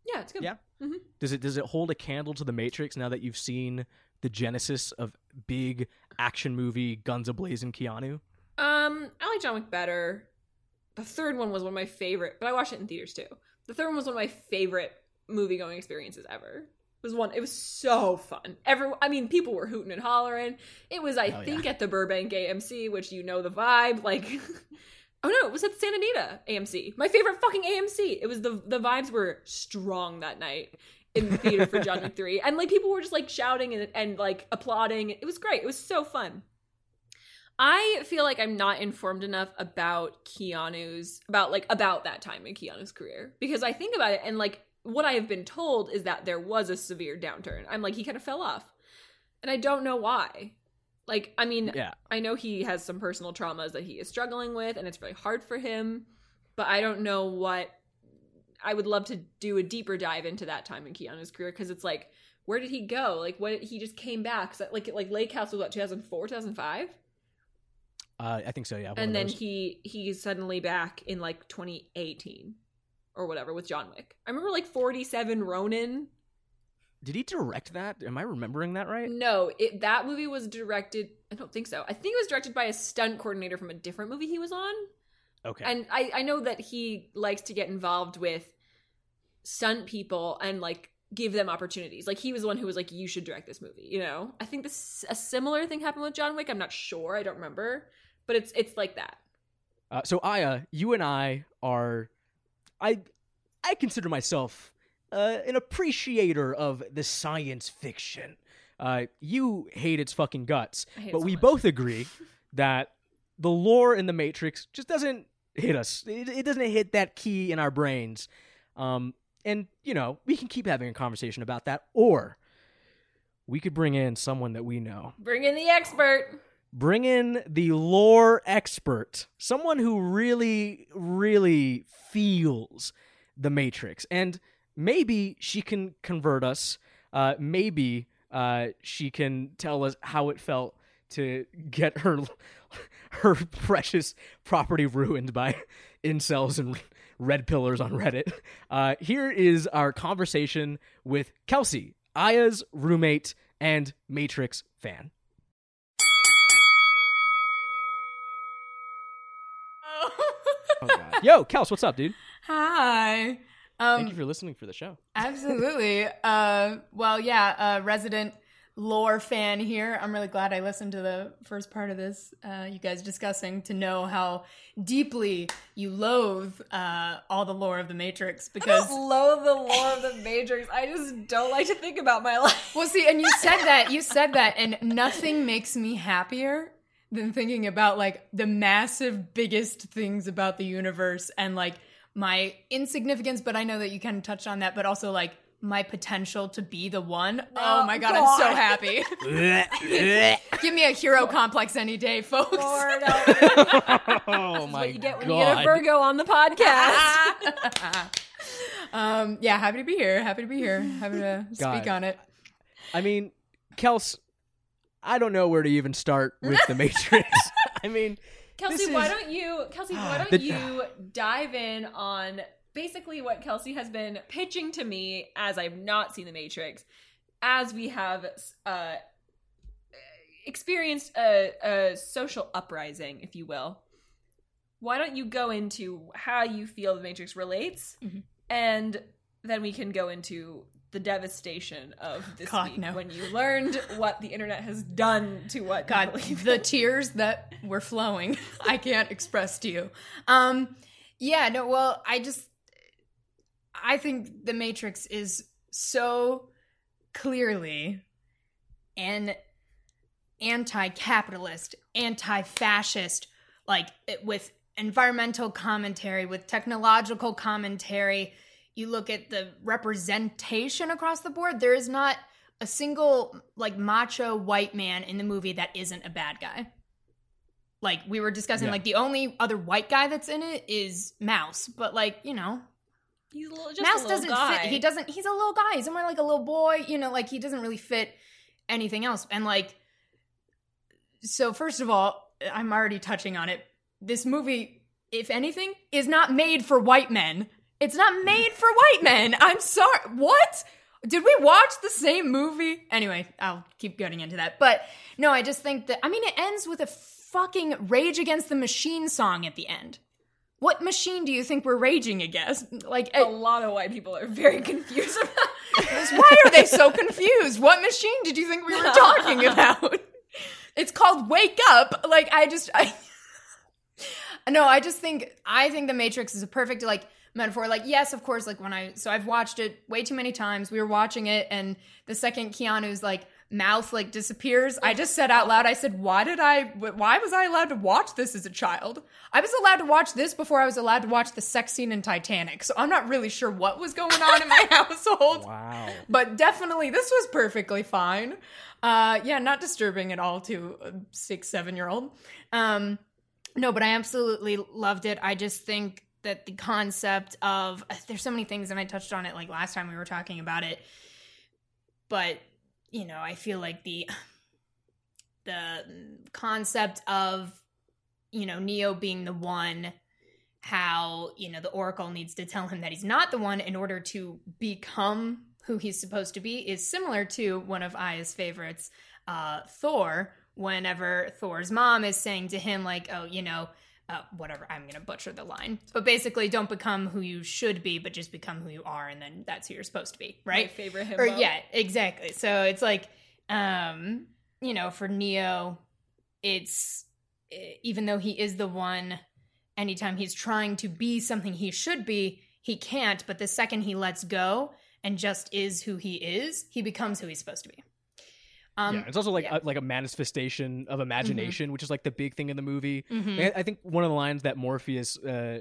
Yeah, it's good. Yeah? Mm-hmm. does it does it hold a candle to the matrix now that you've seen the genesis of big action movie guns ablazing keanu Um, I like John Wick better. The third one was one of my favorite, but I watched it in theaters too. The third one was one of my favorite movie going experiences ever. It was one. It was so fun. Every, I mean, people were hooting and hollering. It was, I oh, Hell think, at the Burbank AMC, which you know the vibe. Like, oh no, it was at Santa Anita AMC. My favorite fucking AMC. It was the the vibes were strong that night in the theater for John Wick three, and like people were just like shouting and and like applauding. It was great. It was so fun. I feel like I'm not informed enough about Keanu's about like about that time in Keanu's career because I think about it and like what I have been told is that there was a severe downturn. I'm like he kind of fell off. And I don't know why. Like I mean, Yeah. I know he has some personal traumas that he is struggling with and it's really hard for him, but I don't know what I would love to do a deeper dive into that time in Keanu's career because it's like where did he go? Like what he just came back. So, like like Lake House was what 2004, 2005? Uh, I think so. Yeah. and then those. he he's suddenly back in like 2018 or whatever with John Wick. I remember like 47 Ronin. did he direct that? Am I remembering that right? No, it that movie was directed. I don't think so. I think it was directed by a stunt coordinator from a different movie he was on. Okay. And I I know that he likes to get involved with stunt people and like give them opportunities. Like he was the one who was like, "You should direct this movie." You know, I think this a similar thing happened with John Wick. I'm not sure. I don't remember, but it's it's like that. Uh, so Aya, you and I are, I, I consider myself uh, an appreciator of the science fiction. Uh, you hate its fucking guts, I hate it but so we much. both agree that the lore in the Matrix just doesn't hit us. It, it doesn't hit that key in our brains. Um, and you know, we can keep having a conversation about that, or we could bring in someone that we know Bring in the expert. Bring in the lore expert, someone who really, really feels the Matrix, and maybe she can convert us. Uh, maybe uh, she can tell us how it felt to get her her precious property ruined by incels and red pillers on Reddit. Uh, here is our conversation with Kelsey, Aya's roommate and Matrix fan. Oh, God. Yo, Kels, what's up, dude? Hi. Thank you Um, for listening for the show. absolutely. Uh, well, yeah, uh, resident lore fan here. I'm really glad I listened to the first part of this, uh, you guys discussing to know how deeply you loathe uh, all the lore of the Matrix I because. don't loathe the lore of the Matrix. I just don't like to think about my life. Well, see, and you said that, you said that, and nothing makes me happier than thinking about like the massive, biggest things about the universe and like my insignificance, but I know that you kind of touched on that, but also like my potential to be the one. oh my god, I'm so happy. Give me a hero complex any day, folks. Lord, oh my what you get when god! you get a Virgo on the podcast. um, yeah, happy to be here. Happy to be here. Happy to God. speak on it. I mean, Kels, I don't know where to even start with the Matrix. I mean, Kelsey, why is- don't you, Kelsey, why don't The- you dive in on basically what Kelsey has been pitching to me as I've not seen The Matrix, as we have uh, experienced a, a social uprising, if you will. Why don't you go into how you feel The Matrix relates, Mhm. and then we can go into the devastation of this God, week no. when you learned what the internet has done to what God, the tears that were flowing, I can't express to you. Um, yeah, no, well, I just, I think The Matrix is so clearly an anti-capitalist, anti-fascist, like it- with environmental commentary, with technological commentary. You look at the representation across the board. There is not a single like macho white man in the movie that isn't a bad guy. Like we were discussing, Yeah. like the only other white guy that's in it is Mouse, but like you know, He's a little, just Mouse a little doesn't guy. fit. He doesn't. He's a little guy. He's more like a little boy. You know, like he doesn't really fit anything else. And like, so first of all, I'm already touching on it. This movie, if anything, is not made for white men. It's not made for white men. I'm sorry. What? Did we watch the same movie? Anyway, I'll keep getting into that. But no, I just think that I mean it ends with a fucking Rage Against the Machine song at the end. What machine do you think we're raging against? Like a lot of white people are very confused about Because why are they so confused? What machine did you think we were talking about? It's called Wake Up. Like I just I No, I just think I think the Matrix is a perfect like metaphor. Like yes, of course like when I so I've watched it way too many times. We were watching it and the second Keanu's like mouth like disappears, I just said out loud, I said, "Why did I? Why was I allowed to watch this as a child? I was allowed to watch this before I was allowed to watch the sex scene in Titanic. So I'm not really sure what was going on in my household." Wow. but definitely this was perfectly fine. Uh, yeah, not disturbing at all to a six, seven year old. Um, no, but I absolutely loved it. I just think that the concept of there's so many things, and I touched on it like last time we were talking about it, but you know, I feel like the the concept of you know Neo being the one how you know the oracle needs to tell him that he's not the one in order to become who he's supposed to be is similar to one of Aya's favorites, uh, Thor. Whenever Thor's mom is saying to him, like, "Oh, you know, uh, whatever," I'm gonna butcher the line, but basically, don't become who you should be, but just become who you are, and then that's who you're supposed to be, right? My favorite himbo. or yeah exactly so it's like um you know for neo it's eh, even though he is the one anytime he's trying to be something he should be he can't but the second he lets go and just is who he is he becomes who he's supposed to be um yeah, it's also like yeah. a, like a manifestation of imagination, which is like the big thing in the movie. mhm, I, think one of the lines that Morpheus uh,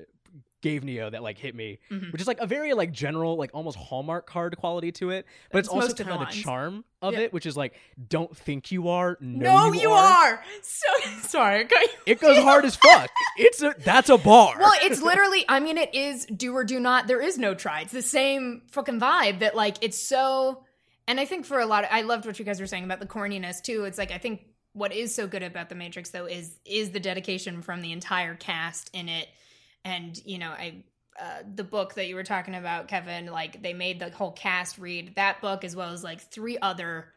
gave Neo that like hit me, mhm. which is like a very like general, like almost Hallmark card quality to it, but it's, It's also of kind the of the charm of Yeah. it, which is like, don't think you are, know no you are so sorry. It goes hard as fuck. It's a that's a bar. well, it's literally, I mean, it is do or do not. There is no try. It's the same fucking vibe that, like, it's so. And I think for a lot of, I loved what you guys were saying about the corniness too. It's like, I think what is so good about The Matrix, though, is is the dedication from the entire cast in it. And, you know, I. Uh, the book that you were talking about, Kevin, like they made the whole cast read that book as well as like three other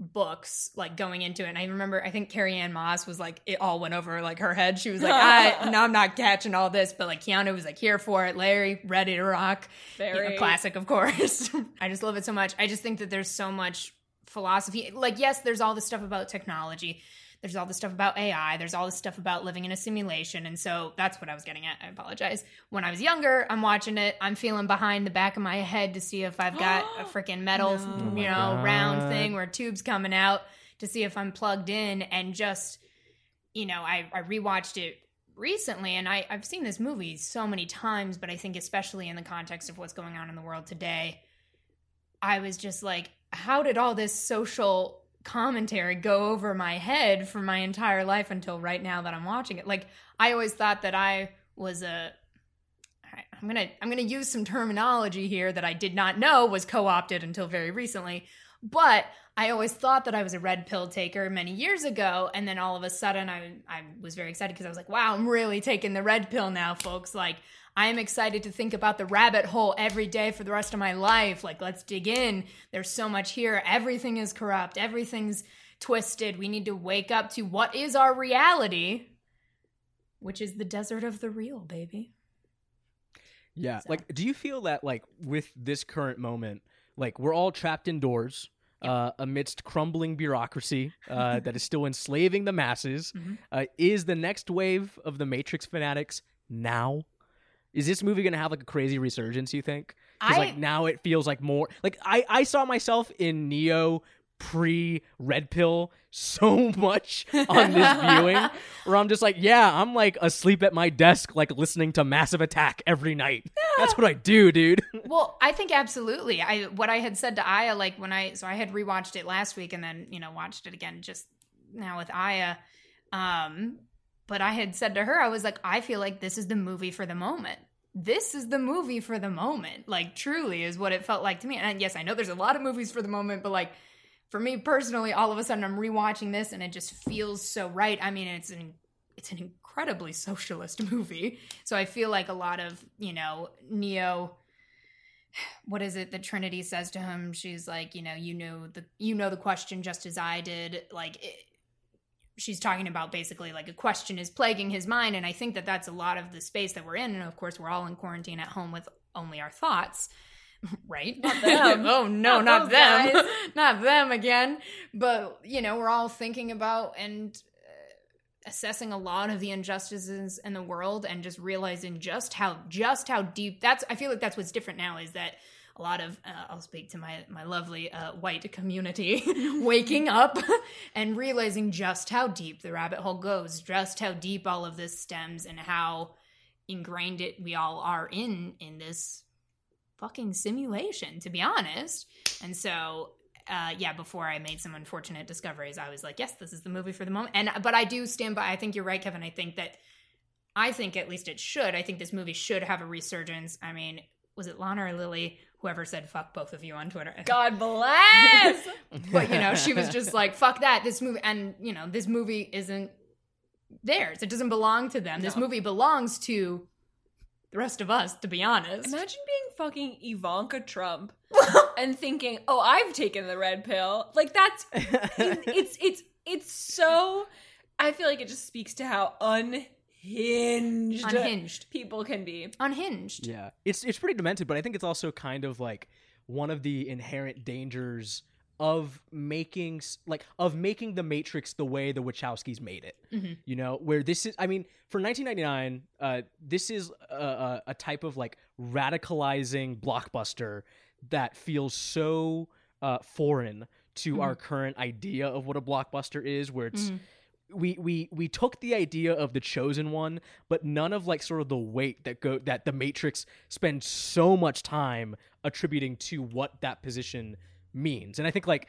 books like going into it. And I remember I think Carrie Ann Moss was like it all went over like her head. She was like, I no, I'm not catching all this, but like Keanu was like here for it. Larry, ready to rock. You know, Very classic, of course. I just love it so much. I just think that there's so much philosophy. Like, yes, there's all this stuff about technology. There's all this stuff about AI. There's all this stuff about living in a simulation. And so that's what I was getting at. I apologize. When I was younger, I'm watching it. I'm feeling behind the back of my head to see if I've got a freaking metal, No. Oh you know, round thing where tubes coming out to see if I'm plugged in. And just, you know, I, I rewatched it recently and I, I've seen this movie so many times, but I think especially in the context of what's going on in the world today, I was just like, how did all this social commentary go over my head for my entire life until right now that I'm watching it? Like, I always thought that I was a I'm gonna I'm gonna use some terminology here that I did not know was co-opted until very recently. But I always thought that I was a red pill taker many years ago, and then all of a sudden I I was very excited because I was like, wow, I'm really taking the red pill now, folks. Like I am excited to think about the rabbit hole every day for the rest of my life. Like let's dig in. There's so much here. Everything is corrupt. Everything's twisted. We need to wake up to what is our reality, which is the desert of the real, baby. Yeah. So- Like, do you feel that like with this current moment, like we're all trapped indoors uh, amidst crumbling bureaucracy uh, that is still enslaving the masses? Mhm. Uh, is the next wave of the Matrix fanatics now? Is this movie gonna have like a crazy resurgence? You think? Because like now it feels like more like I I saw myself in Neo pre red pill so much on this viewing where I'm just like, yeah, I'm like asleep at my desk, like listening to Massive Attack every night. That's what I do, dude. Well, I think absolutely. I what I had said to Aya, like when I so I had rewatched it last week and then you know watched it again just now with Aya. Um, but I had said to her, I was like, I feel like this is the movie for the moment. This is the movie for the moment. Like truly is what it felt like to me. And yes, I know there's a lot of movies for the moment, but like for me personally, all of a sudden I'm rewatching this and it just feels so right. I mean, it's an it's an incredibly socialist movie. So I feel like a lot of, you know, Neo what is it that Trinity says to him? She's like, you know, you know the you know the question just as I did. Like, it, she's talking about basically like a question is plaguing his mind, and I think that that's a lot of the space that we're in. And of course, we're all in quarantine at home with only our thoughts, right? Not them. oh no, Not not, them, guys. not them again. But you know, we're all thinking about and uh, assessing a lot of the injustices in the world and just realizing just how just how deep that's i feel like that's what's different now is that a lot of uh, I'll speak to my my lovely uh, white community waking up and realizing just how deep the rabbit hole goes, just how deep all of this stems, and how ingrained it we all are in in this fucking simulation. To be honest, and so uh, yeah, before I made some unfortunate discoveries, I was like, yes, this is the movie for the moment. And but I do stand by. I think you're right, Kevin. I think that I think at least it should. I think this movie should have a resurgence. I mean, was it Lana or Lily? Whoever said fuck both of you on Twitter. God bless. but you know, she was just like, fuck that. This movie and you know, this movie isn't theirs. It doesn't belong to them. This movie belongs to the rest of us, to be honest. Imagine being fucking Ivanka Trump and thinking, "Oh, I've taken the red pill." Like that's it's it's it's so. I feel like it just speaks to how unhinged Unhinged. people can be. Unhinged. Yeah, it's it's pretty demented, but I think it's also kind of like one of the inherent dangers of making like of making the Matrix the way the Wachowskis made it. Mhm. You know, where this is. I mean, for 1999, uh, this is a, a, a type of like radicalizing blockbuster that feels so uh, foreign to our current idea of what a blockbuster is, where it's Mhm. We we we took the idea of the chosen one but none of like sort of the weight that go that the matrix spends so much time attributing to what that position means. And i think like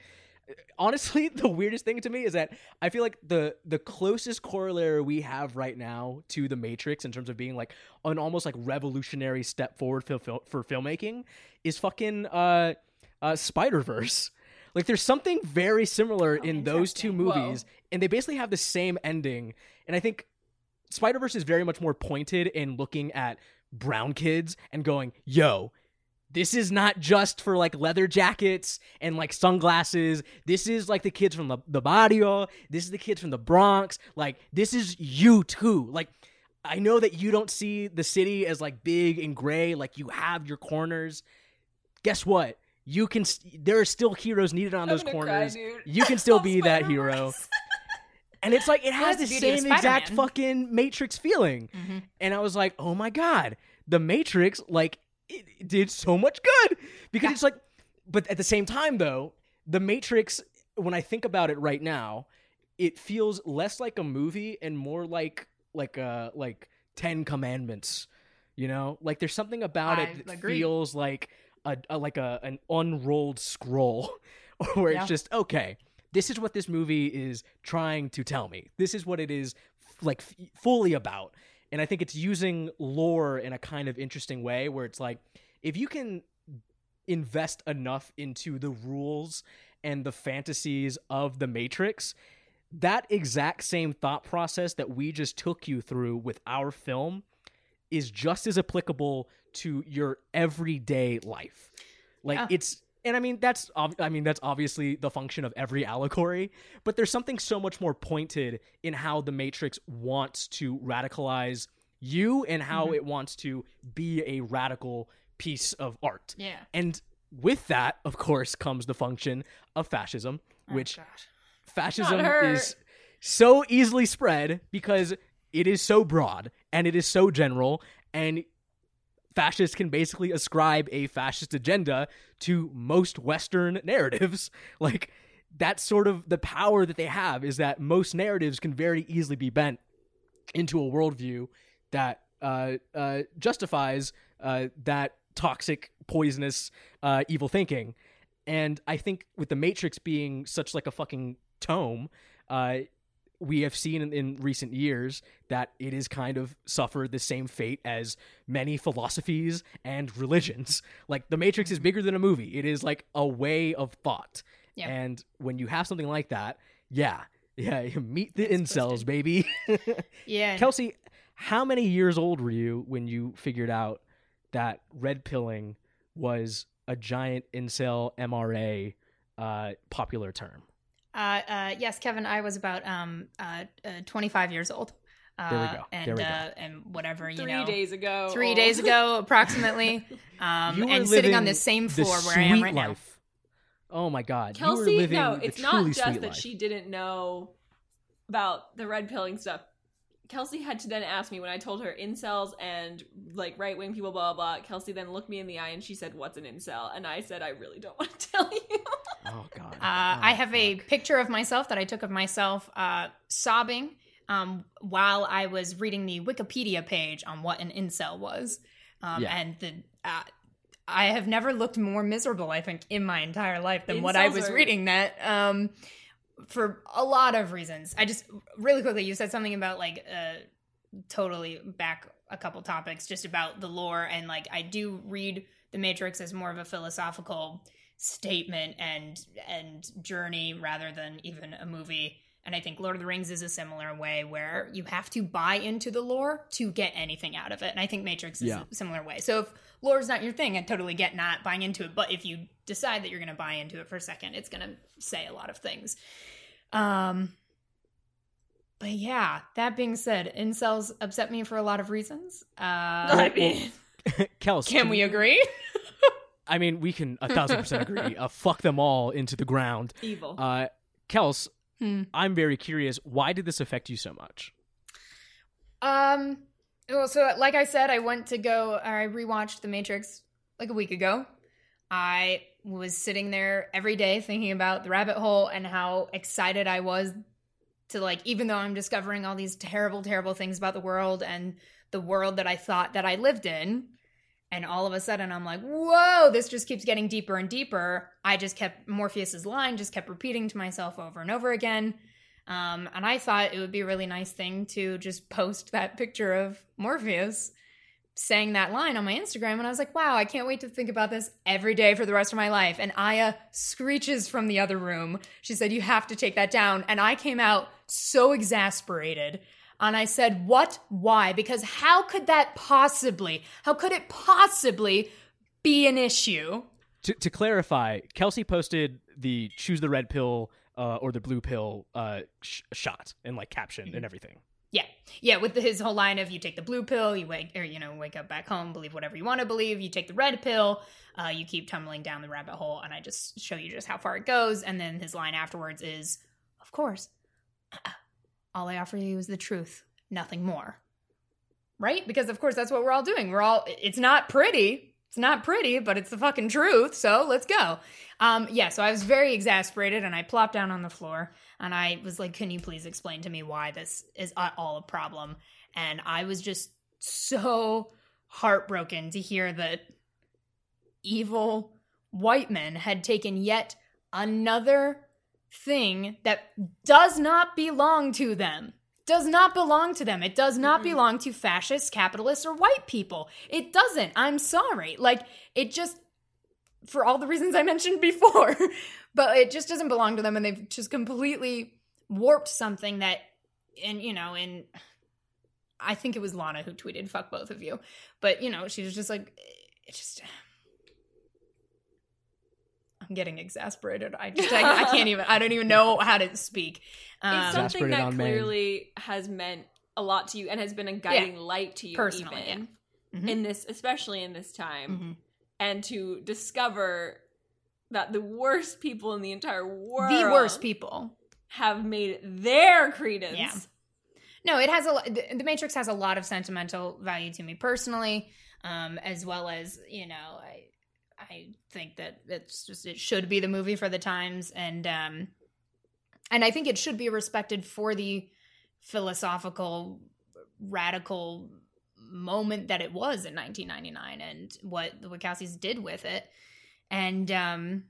honestly the weirdest thing to me is that i feel like the the closest corollary we have right now to the matrix in terms of being like an almost like revolutionary step forward for, for filmmaking is fucking uh uh spider-verse like there's something very similar Oh, in those two interesting. Whoa. movies and they basically have the same ending and i think spider-verse is very much more pointed in looking at brown kids and going yo this is not just for like leather jackets and like sunglasses. This is like the kids from the, the barrio. This is the kids from the Bronx. Like, this is you too. Like, I know that you don't see the city as like big and gray. Like, you have your corners. Guess what? You can, st- there are still heroes needed on I'm those gonna cry, corners. dude. You can still be that hero. And it's like, it has the the same exact fucking Matrix feeling. Mhm. And I was like, oh my God, the Matrix, like, it, it did so much good. Because Yeah. it's like, but at the same time, though, the Matrix, when I think about it right now, it feels less like a movie and more like like uh like Ten Commandments. You know, like there's something about I it that agree. feels like a, a like a an unrolled scroll, where Yeah. it's just okay. This is what this movie is trying to tell me. This is what it is f- like f- fully about. And I think it's using lore in a kind of interesting way where it's like if you can invest enough into the rules and the fantasies of the Matrix, that exact same thought process that we just took you through with our film is just as applicable to your everyday life. Like Yeah. it's and I mean that's I mean that's obviously the function of every allegory, but there's something so much more pointed in how the Matrix wants to radicalize you and how mm-hmm. it wants to be a radical piece of art. Yeah. And with that, of course, comes the function of fascism, Oh, which God. fascism is so easily spread because it is so broad and it is so general and fascists can basically ascribe a fascist agenda to most western narratives like that's sort of the power that they have is that most narratives can very easily be bent into a worldview that uh, uh, justifies uh, that toxic, poisonous, uh, evil thinking. And I think with the Matrix being such like a fucking tome, uh, we have seen in, in recent years that it has kind of suffered the same fate as many philosophies and religions. Like the Matrix is bigger than a movie; it is like a way of thought. Yeah. And when you have something like that, yeah, yeah, meet the It's incels, baby. Yeah. Kelsey, how many years old were you when you figured out that red pilling was a giant incel MRA uh, popular term? Uh, uh, yes, Kevin. I was about um uh, uh 25 years old. Uh, There we go. And There we go. uh, and whatever you Three know, days ago. three old. days ago approximately. Um, You and sitting on the same the floor where I am sweet right now. Oh my god, you Kelsey, living no, it's not just that life. she didn't know about the red pilling stuff. Kelsey had to then ask me when I told her incels and like right wing people, blah, blah, blah. Kelsey then looked me in the eye and she said, What's an incel? And I said, I really don't want to tell you. Oh god. Uh, I have a picture of myself that I took of myself uh, sobbing um, while I was reading the Wikipedia page on what an incel was, um, Yeah. and the uh, I have never looked more miserable. I think in my entire life than what I was are- reading that. Um, for a lot of reasons. I just really quickly, you said something about like uh, totally back a couple topics just about the lore and like I do read the Matrix as more of a philosophical statement and and journey rather than even a movie. And I think Lord of the Rings is a similar way where you have to buy into the lore to get anything out of it. And I think Matrix is Yeah. a similar way. So if lore is not your thing, I totally get not buying into it. But if you decide that you're going to buy into it for a second, it's going to say a lot of things. Um, but yeah, that being said, incels upset me for a lot of reasons. Uh, I mean, Kels, can we agree? I mean, we can a thousand percent agree. Uh, fuck them all into the ground. evil. Uh, Kels, Hmm. I'm very curious. Why did this affect you so much? Um, well, so like I said, I went to go, I rewatched The Matrix like a week ago. I was sitting there every day thinking about the rabbit hole and how excited I was to like, even though I'm discovering all these terrible, terrible things about the world and the world that I thought that I lived in. And all of a sudden, I'm like, whoa, this just keeps getting deeper and deeper. I just kept, Morpheus's line just kept repeating to myself over and over again. Um, and I thought it would be a really nice thing to just post that picture of Morpheus saying that line on my Instagram. And I was like, wow, I can't wait to think about this every day for the rest of my life. And Aya screeches from the other room. She said, You have to take that down. And I came out so exasperated. And I said, What? Why? Because how could that possibly, how could it possibly be an issue? To, to clarify, Kelsey posted the choose the red pill uh, or the blue pill uh, sh- shot and like caption Mm-hmm. and everything. Yeah, yeah. With his whole line of you take the blue pill, you wake or you know wake up back home, believe whatever you want to believe. You take the red pill, uh, you keep tumbling down the rabbit hole, and I just show you just how far it goes. And then his line afterwards is, "Of course, all I offer you is the truth, nothing more." Right? Because of course that's what we're all doing. We're all. It's not pretty. It's not pretty, but it's the fucking truth. So let's go. Um, yeah. So I was very exasperated, and I plopped down on the floor. And I was like, can you please explain to me why this is at all a problem? And I was just so heartbroken to hear that evil white men had taken yet another thing that does not belong to them. Does not belong to them. It does not Mhm. belong to fascists, capitalists, or white people. It doesn't. I'm sorry. Like, it just, for all the reasons I mentioned before, but it just doesn't belong to them and they've just completely warped something that and you know and i think it was lana who tweeted fuck both of you but you know she was just like it just getting exasperated i just I, I can't even i don't even know how to speak um, it's something that on men. clearly has meant a lot to you and has been a guiding light to you Personally, even Mhm. in this especially in this time mhm. and to discover that the worst people in the entire world the worst people have made their credence Yeah. No, it has a the, the Matrix has a lot of sentimental value to me personally, um, as well as you know, I think that it's just it should be the movie for the times, and um, and I think it should be respected for the philosophical, radical moment that it was in 1999 and what the Wachowskis did with it, and um,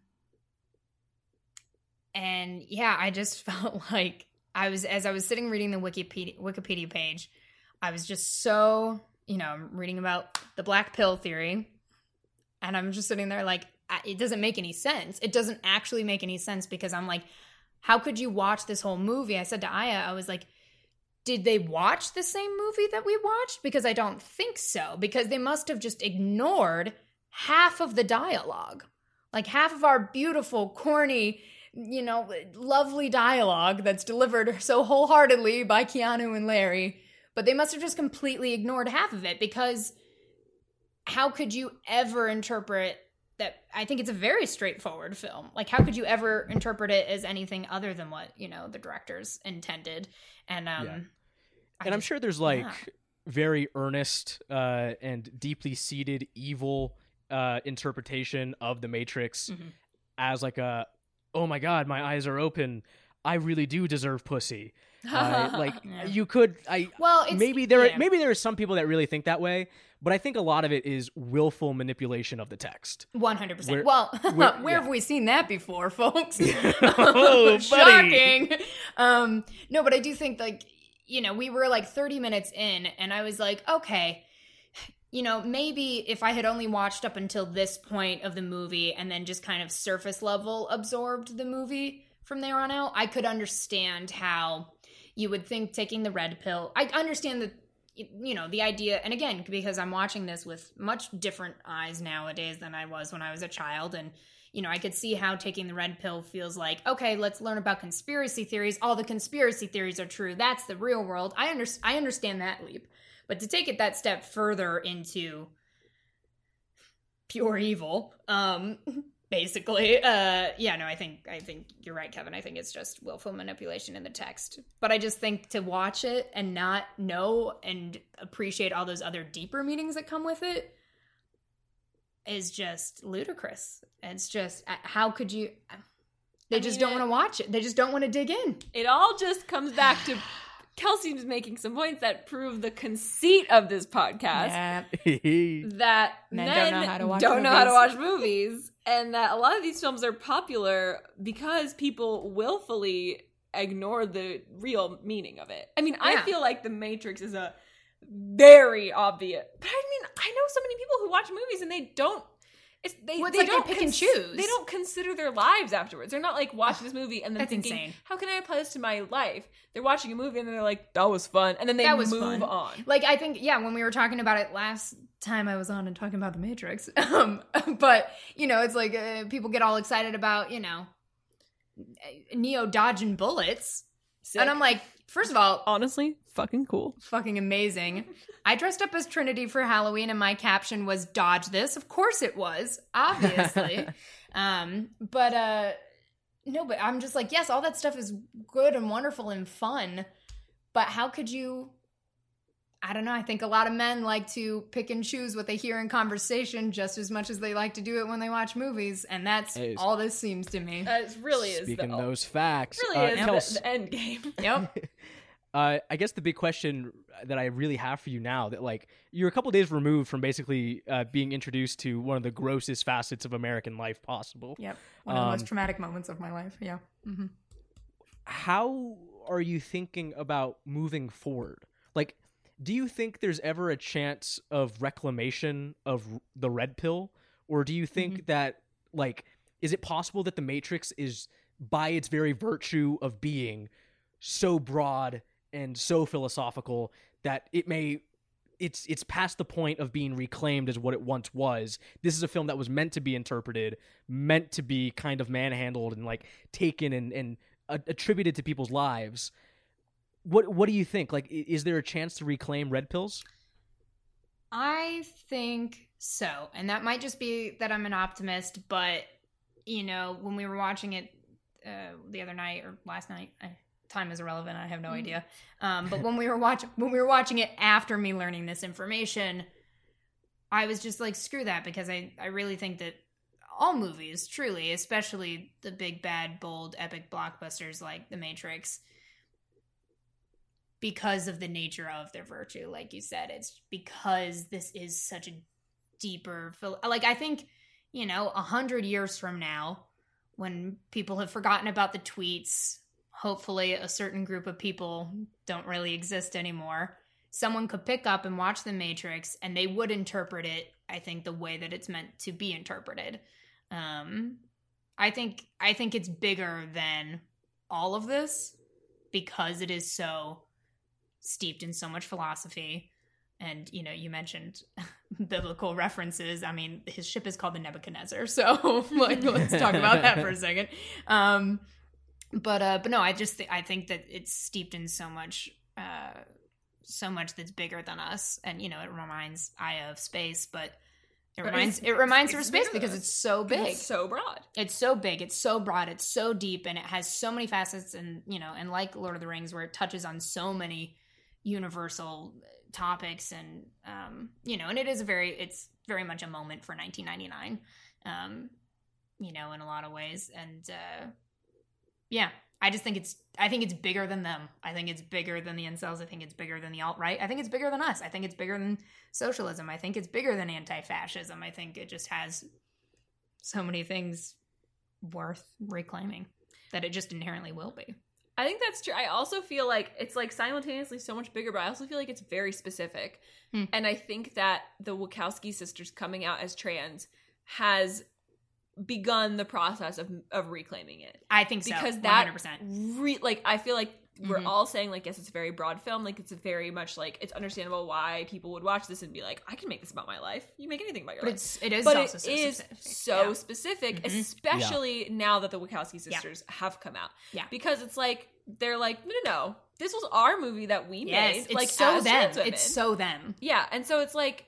and yeah, I just felt like I was as I was sitting reading the Wikipedia Wikipedia page, I was just so you know reading about the black pill theory, and I'm just sitting there like it doesn't make any sense. It doesn't actually make any sense because I'm like, how could you watch this whole movie? I said to Aya, I was like. Did they watch the same movie that we watched? Because I don't think so. Because they must have just ignored half of the dialogue. Like half of our beautiful, corny, you know, lovely dialogue that's delivered so wholeheartedly by Keanu and Larry, but they must have just completely ignored half of it because how could you ever interpret that? I think it's a very straightforward film. Like, how could you ever interpret it as anything other than what, you know, the directors intended? And, um, Yeah. And I'm just- sure there's like yeah. very earnest uh, and deeply seated evil uh, interpretation of the Matrix Mhm. as like a, oh my god, my eyes are open. I really do deserve pussy. Uh, like Yeah. you could, I Well, it's, maybe there, yeah. maybe there are some people that really think that way, but I think a lot of it is willful manipulation of the text. One hundred Where- percent. Well, where- where, yeah. have we seen that before, folks? Oh. Shocking. Um, no, but I do think like you know we were like thirty minutes in, and I was like, okay, you know, maybe if I had only watched up until this point of the movie and then just kind of surface level absorbed the movie from there on out, I could understand how you would think taking the red pill. I understand that you know the idea and again because i'm watching this with much different eyes nowadays than i was when i was a child and you know i could see how taking the red pill feels like okay let's learn about conspiracy theories. All the conspiracy theories are true. That's the real world. I under- i understand that leap. But to take it that step further into pure evil um basically. Uh yeah no i think i think you're right kevin. I think it's just willful manipulation in the text. But i just think to watch it and not know and appreciate all those other deeper meanings that come with it is just ludicrous. It's just uh, how could you they I just mean, don't want to watch it. They just don't want to dig in. It all just comes back to Kelsey's making some points that prove the conceit of this podcast. that Men men, don't know how to watch don't know how to watch movies, and that a lot of these films are popular because people willfully ignore the real meaning of it. I mean, I feel like The Matrix is a very obvious, but I mean, I know so many people who watch movies and they don't. It's, they, Well, it's they like don't pick and choose. They don't consider their lives afterwards. They're not like watching this movie and then thinking, insane. "How can I apply this to my life?" They're watching a movie and they're like, "That was fun," and then they That was move fun. on. like i think yeah when we were talking about it last time i was on and talking about the matrix um but you know it's like uh, people get all excited about you know neo dodging bullets and i'm like first of all honestly, fucking cool. fucking amazing. I dressed up as trinity for halloween and my caption was dodge this. Of course it was obviously. Um but uh no but i'm just like yes all that stuff is good and wonderful and fun but how could you i don't know i think a lot of men like to pick and choose what they hear in conversation just as much as they like to do it when they watch movies and that's Hey, all this seems to me Uh, it really is Speaking the, those facts, really uh, is the- Kels, the, end game. yep Uh, I guess the big question that I really have for you now that like you're a couple days removed from basically uh, being introduced to one of the grossest facets of American life possible. yep one of the Um, most traumatic moments of my life yeah hmm How are you thinking about moving forward? Do you think there's ever a chance of reclamation of the red pill, or do you think mm-hmm. that like is it possible that the Matrix is by its very virtue of being so broad and so philosophical that it may it's it's past the point of being reclaimed as what it once was. This is a film that was meant to be interpreted, meant to be kind of manhandled and like taken and and attributed to people's lives. What what do you think? Like, is there a chance to reclaim red pills? I think so. And that might just be that I'm an optimist, but you know, when we were watching it uh, the other night or last night, I, time is irrelevant. I have no Mhm. idea. Um, but when we were watching when we were watching it after me learning this information, I was just like, screw that, because I I really think that all movies, truly, especially the big bad bold epic blockbusters like The Matrix, because of the nature of their virtue like you said it's because this is such a deeper like i think you know a hundred years from now when people have forgotten about the tweets hopefully a certain group of people don't really exist anymore someone could pick up and watch the matrix and they would interpret it i think the way that it's meant to be interpreted. Um i think i think it's bigger than all of this because it is so steeped in so much philosophy. And you know you mentioned biblical references. I mean his ship is called the nebuchadnezzar. So like let's talk about that for a second. Um but uh but no i just th- i think that it's steeped in so much uh so much that's bigger than us. And you know it reminds aya of space but it reminds it reminds her of space because it's so big It's so broad. it's so big. It's so broad. It's so deep. And it has so many facets. And you know and like lord of the rings where it touches on so many universal topics and um you know and it is a very it's very much a moment for 1999 um you know in a lot of ways. And uh yeah i just think it's i think it's bigger than them. I think it's bigger than the incels. I think it's bigger than the alt-right. I think it's bigger than us. I think it's bigger than socialism. I think it's bigger than anti-fascism. I think it just has so many things worth reclaiming that it just inherently will be I think that's true. I also feel like it's like simultaneously so much bigger, but I also feel like it's very specific. Hmm. And I think that the Wachowski sisters coming out as trans has begun the process of of reclaiming it. i think so Because that 100% re- like I feel like we're Mhm. all saying like yes, it's a very broad film. Like it's very much like it's understandable why people would watch this and be like, I can make this about my life. You make anything about your but life it's it is but also it so is specific. so Yeah. specific, Mhm. especially now that the Wachowski sisters have come out. Yeah. because it's like they're like, no, no, no, this was our movie that we yes made. it's like so them it's so them yeah, and so it's like,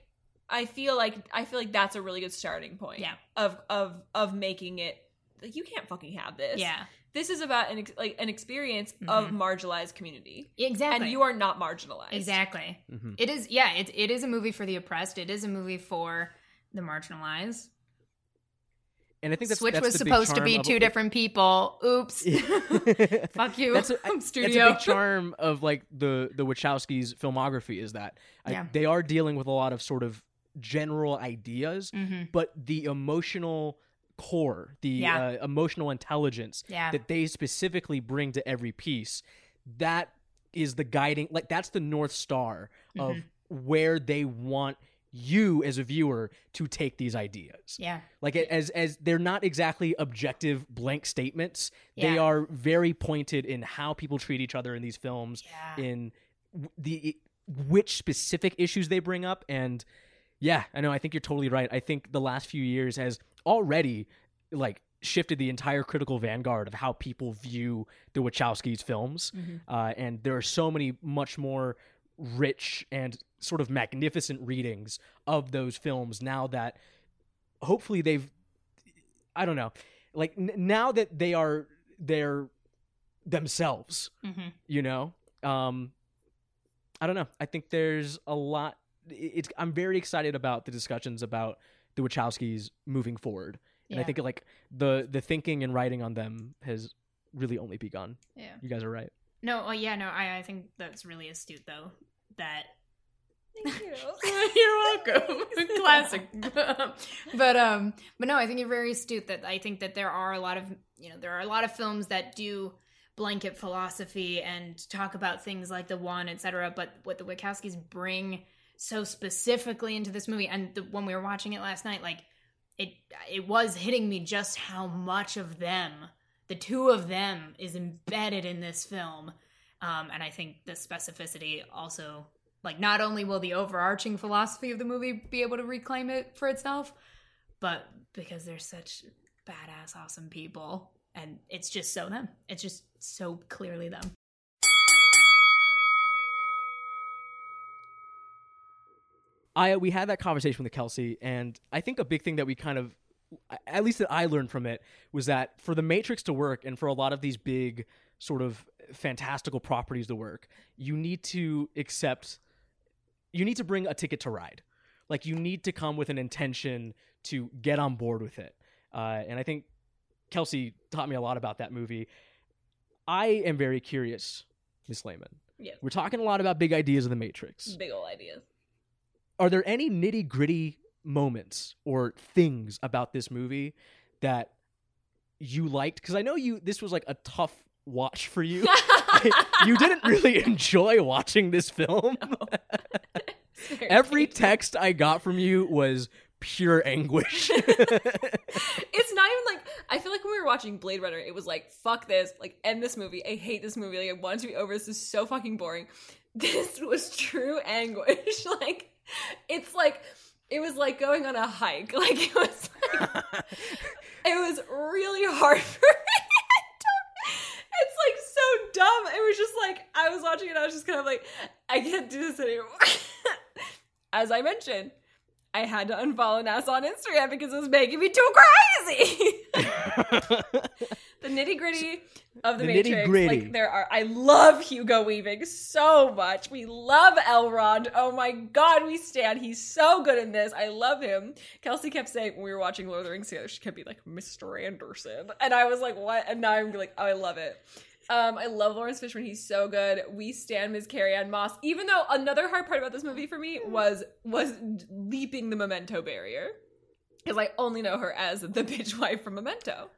I feel like I feel like that's a really good starting point. Yeah. of of of making it. Like you can't fucking have this. yeah this is about an ex- like an experience of Mhm. marginalized community, exactly and you are not marginalized. exactly Mhm. It is, yeah. It it is a movie for the oppressed. It is a movie for the marginalized. And I think that's Switch that's was the big supposed to be two different people. Oops. Yeah. Fuck you, That's a, that's a studio. big charm of like the the Wachowskis' filmography is that I- they are dealing with a lot of sort of general ideas, hmm but the emotional core, the Yeah. uh, emotional intelligence Yeah. that they specifically bring to every piece, that is the guiding like that's the north star of Mm-hmm. where they want you as a viewer to take these ideas. yeah. Like as as they're not exactly objective blank statements. They are very pointed in how people treat each other in these films, Yeah. in the which specific issues they bring up and yeah, I know I think you're totally right. I think the last few years has already like shifted the entire critical vanguard of how people view the Wachowskis films. Mhm. Uh, and there are so many much more rich and sort of magnificent readings of those films now that hopefully they've i don't know like n- now that they are they're themselves hmm you know um i don't know i think there's a lot it's i'm very excited about the discussions about the wachowskis moving forward and i Yeah. think like the the thinking and writing on them has really only begun Yeah. you guys are right No. Oh, yeah. No. I I think that's really astute though. That Thank you. You're welcome. Classic. but um but no, I think you're very astute that I think that there are a lot of you know, there are a lot of films that do blanket philosophy and talk about things like the one, etc. But what the Wachowskis bring so specifically into this movie and the, when we were watching it last night, like it it was hitting me just how much of them, the two of them, is embedded in this film. Um, and I think the specificity also like not only will the overarching philosophy of the movie be able to reclaim it for itself, but because they're such badass, awesome people, and it's just so them. It's just so clearly them. I we had that conversation with Kelsey, and I think a big thing that we kind of, at least that I learned from it, was that for the Matrix to work, and for a lot of these big sort of fantastical properties to work, you need to accept, you need to bring a ticket to ride, like you need to come with an intention to get on board with it, uh, and I think Kelsey taught me a lot about that movie. I am very curious, Miss Lehman. Yes. We're talking a lot about big ideas of the Matrix Big old ideas. Are there any nitty gritty moments or things about this movie that you liked? Because I know you this was like a tough watch for you. you didn't really enjoy watching this film. Every text I got from you was pure anguish. it's not even like I feel like when we were watching Blade Runner, it was like fuck this, like end this movie. I hate this movie. Like I want it to be over. This is so fucking boring. This was true anguish. like it's like it was like going on a hike. Like it was like it was really hard for me. It's like so dumb. It was just like I was watching it. I was just kind of like, I can't do this anymore. As I mentioned, I had to unfollow NASA on Instagram because it was making me too crazy. the nitty gritty of the, The Matrix. nitty-gritty. Like there are, I love Hugo Weaving so much. We love Elrond. Oh my god, we stand. He's so good in this. I love him. Kelsey kept saying when we were watching Lord of the Rings together, she kept be like Mr. Anderson, and I was like, what? And now I'm like, oh, I love it. Um, I love Laurence Fishburne. He's so good. We stand Ms. Carrie-Anne Moss. Even though another hard part about this movie for me was was leaping the Memento barrier, because I only know her as the bitch wife from Memento.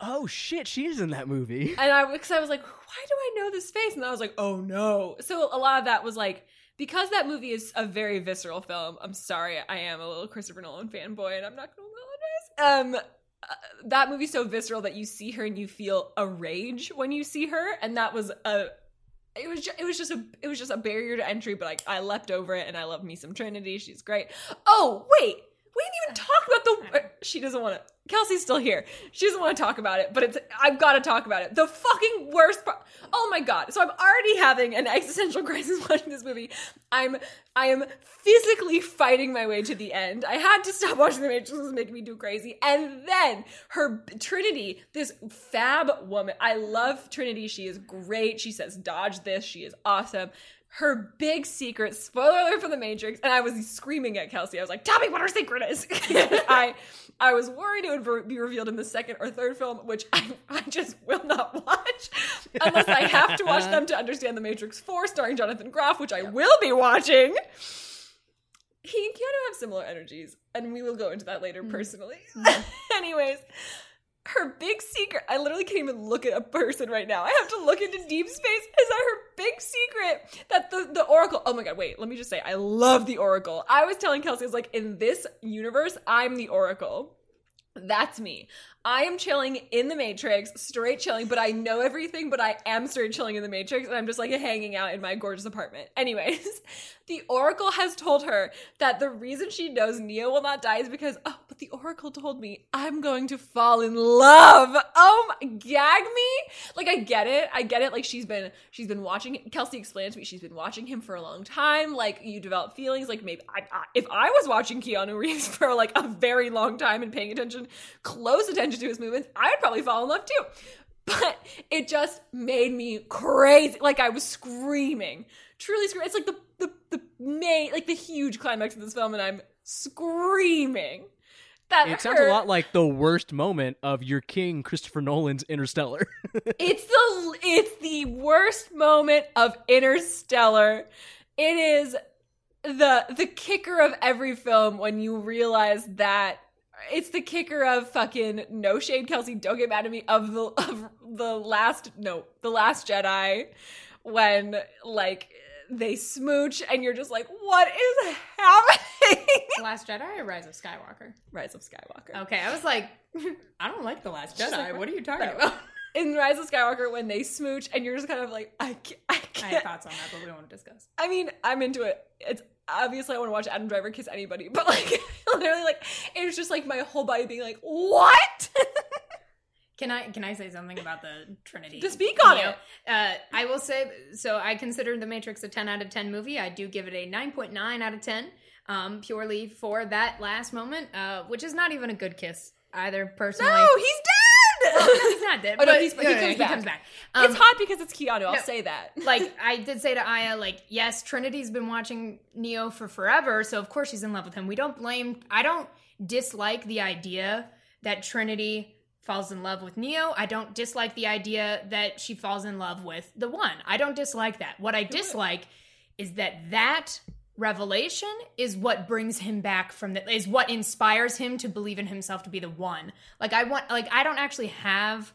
oh shit, she is in that movie. And I, because I was like, why do I know this face? And I was like, oh no. So a lot of that was like, because that movie is a very visceral film. I'm sorry, I am a little Christopher Nolan fanboy, and I'm not going to apologize. Um, uh, that movie's so visceral that you see her and you feel a rage when you see her, and that was a. It was just, it was just a it was just a barrier to entry, but I I leapt over it, and I love me some Trinity. She's great. Oh wait, we didn't even talk about the. uh, She doesn't want to. Kelsey's still here. She doesn't want to talk about it, but it's. I've got to talk about it. The fucking worst part. Oh my god! So I'm already having an existential crisis watching this movie. I'm. I am physically fighting my way to the end. I had to stop watching the Matrix. It was making me do crazy. And then her Trinity, this fab woman. I love Trinity. She is great. She says, "Dodge this." She is awesome her big secret spoiler alert for the matrix and i was screaming at kelsey. I was like tell me what her secret is. I i was worried it would be revealed in the second or third film which i, I just will not watch unless i have to watch them to understand the matrix 4 starring jonathan groff which i will be watching. He and Keanu have similar energies, and we will go into that later mm. personally. Mm. Anyways, her big secret I literally can't even look at a person right now. I have to look into deep space. Is that her big secret that the, the Oracle oh my god, wait, let me just say I love the Oracle. I was telling Kelsey, I was like, in this universe, I'm the Oracle. That's me. I am chilling in the Matrix, straight chilling, but I know everything, but I am straight chilling in the Matrix, and I'm just like hanging out in my gorgeous apartment. Anyways, the Oracle has told her that the reason she knows Neo will not die is because, oh, but the Oracle told me I'm going to fall in love. Oh my, gag me? Like I get it, I get it. Like she's been, she's been watching. Kelsey explained to me she's been watching him for a long time. Like you develop feelings. Like maybe I, I, if I was watching Keanu Reeves for like a very long time and paying attention, close attention to his movements, I would probably fall in love too. But it just made me crazy. Like I was screaming, truly screaming. It's like the the the main, like the huge climax of this film, and I'm screaming. That It sounds a lot like the worst moment of your king Christopher Nolan's Interstellar. It's the it's the worst moment of Interstellar. It is the the kicker of every film when you realize that it's the kicker of fucking no shade Kelsey don't get mad at me of the of the last no the last Jedi when like they smooch and you're just like what is happening Last Jedi or Rise of Skywalker? Rise of Skywalker Okay, I was like, I don't like the Last Jedi. like- what are you talking No. about? in Rise of Skywalker when they smooch and you're just kind of like I can't, I I can't have thoughts on that, but we don't want to discuss. I mean, I'm into it. It's obviously I want to watch Adam Driver kiss anybody, but like literally, like it was just like my whole body being like, "What?" Can I can I say something about the Trinity? To speak on Neo? it. Uh, I will say so. I consider The Matrix a ten out of ten movie. I do give it a nine point nine out of ten, um, purely for that last moment, uh, which is not even a good kiss either. Personally, no, he's dead. He's not dead. Oh, no, but he's- he comes he back. comes back. it's Um, hot because it's Keanu. I'll say that. like I did say to Aya, like, yes, Trinity's been watching Neo for forever, so of course she's in love with him. We don't blame I don't dislike the idea that Trinity falls in love with Neo. I don't dislike the idea that she falls in love with the one. I don't dislike that. What I dislike is that that revelation is what brings him back from the is what inspires him to believe in himself to be the one. Like I want like I don't actually have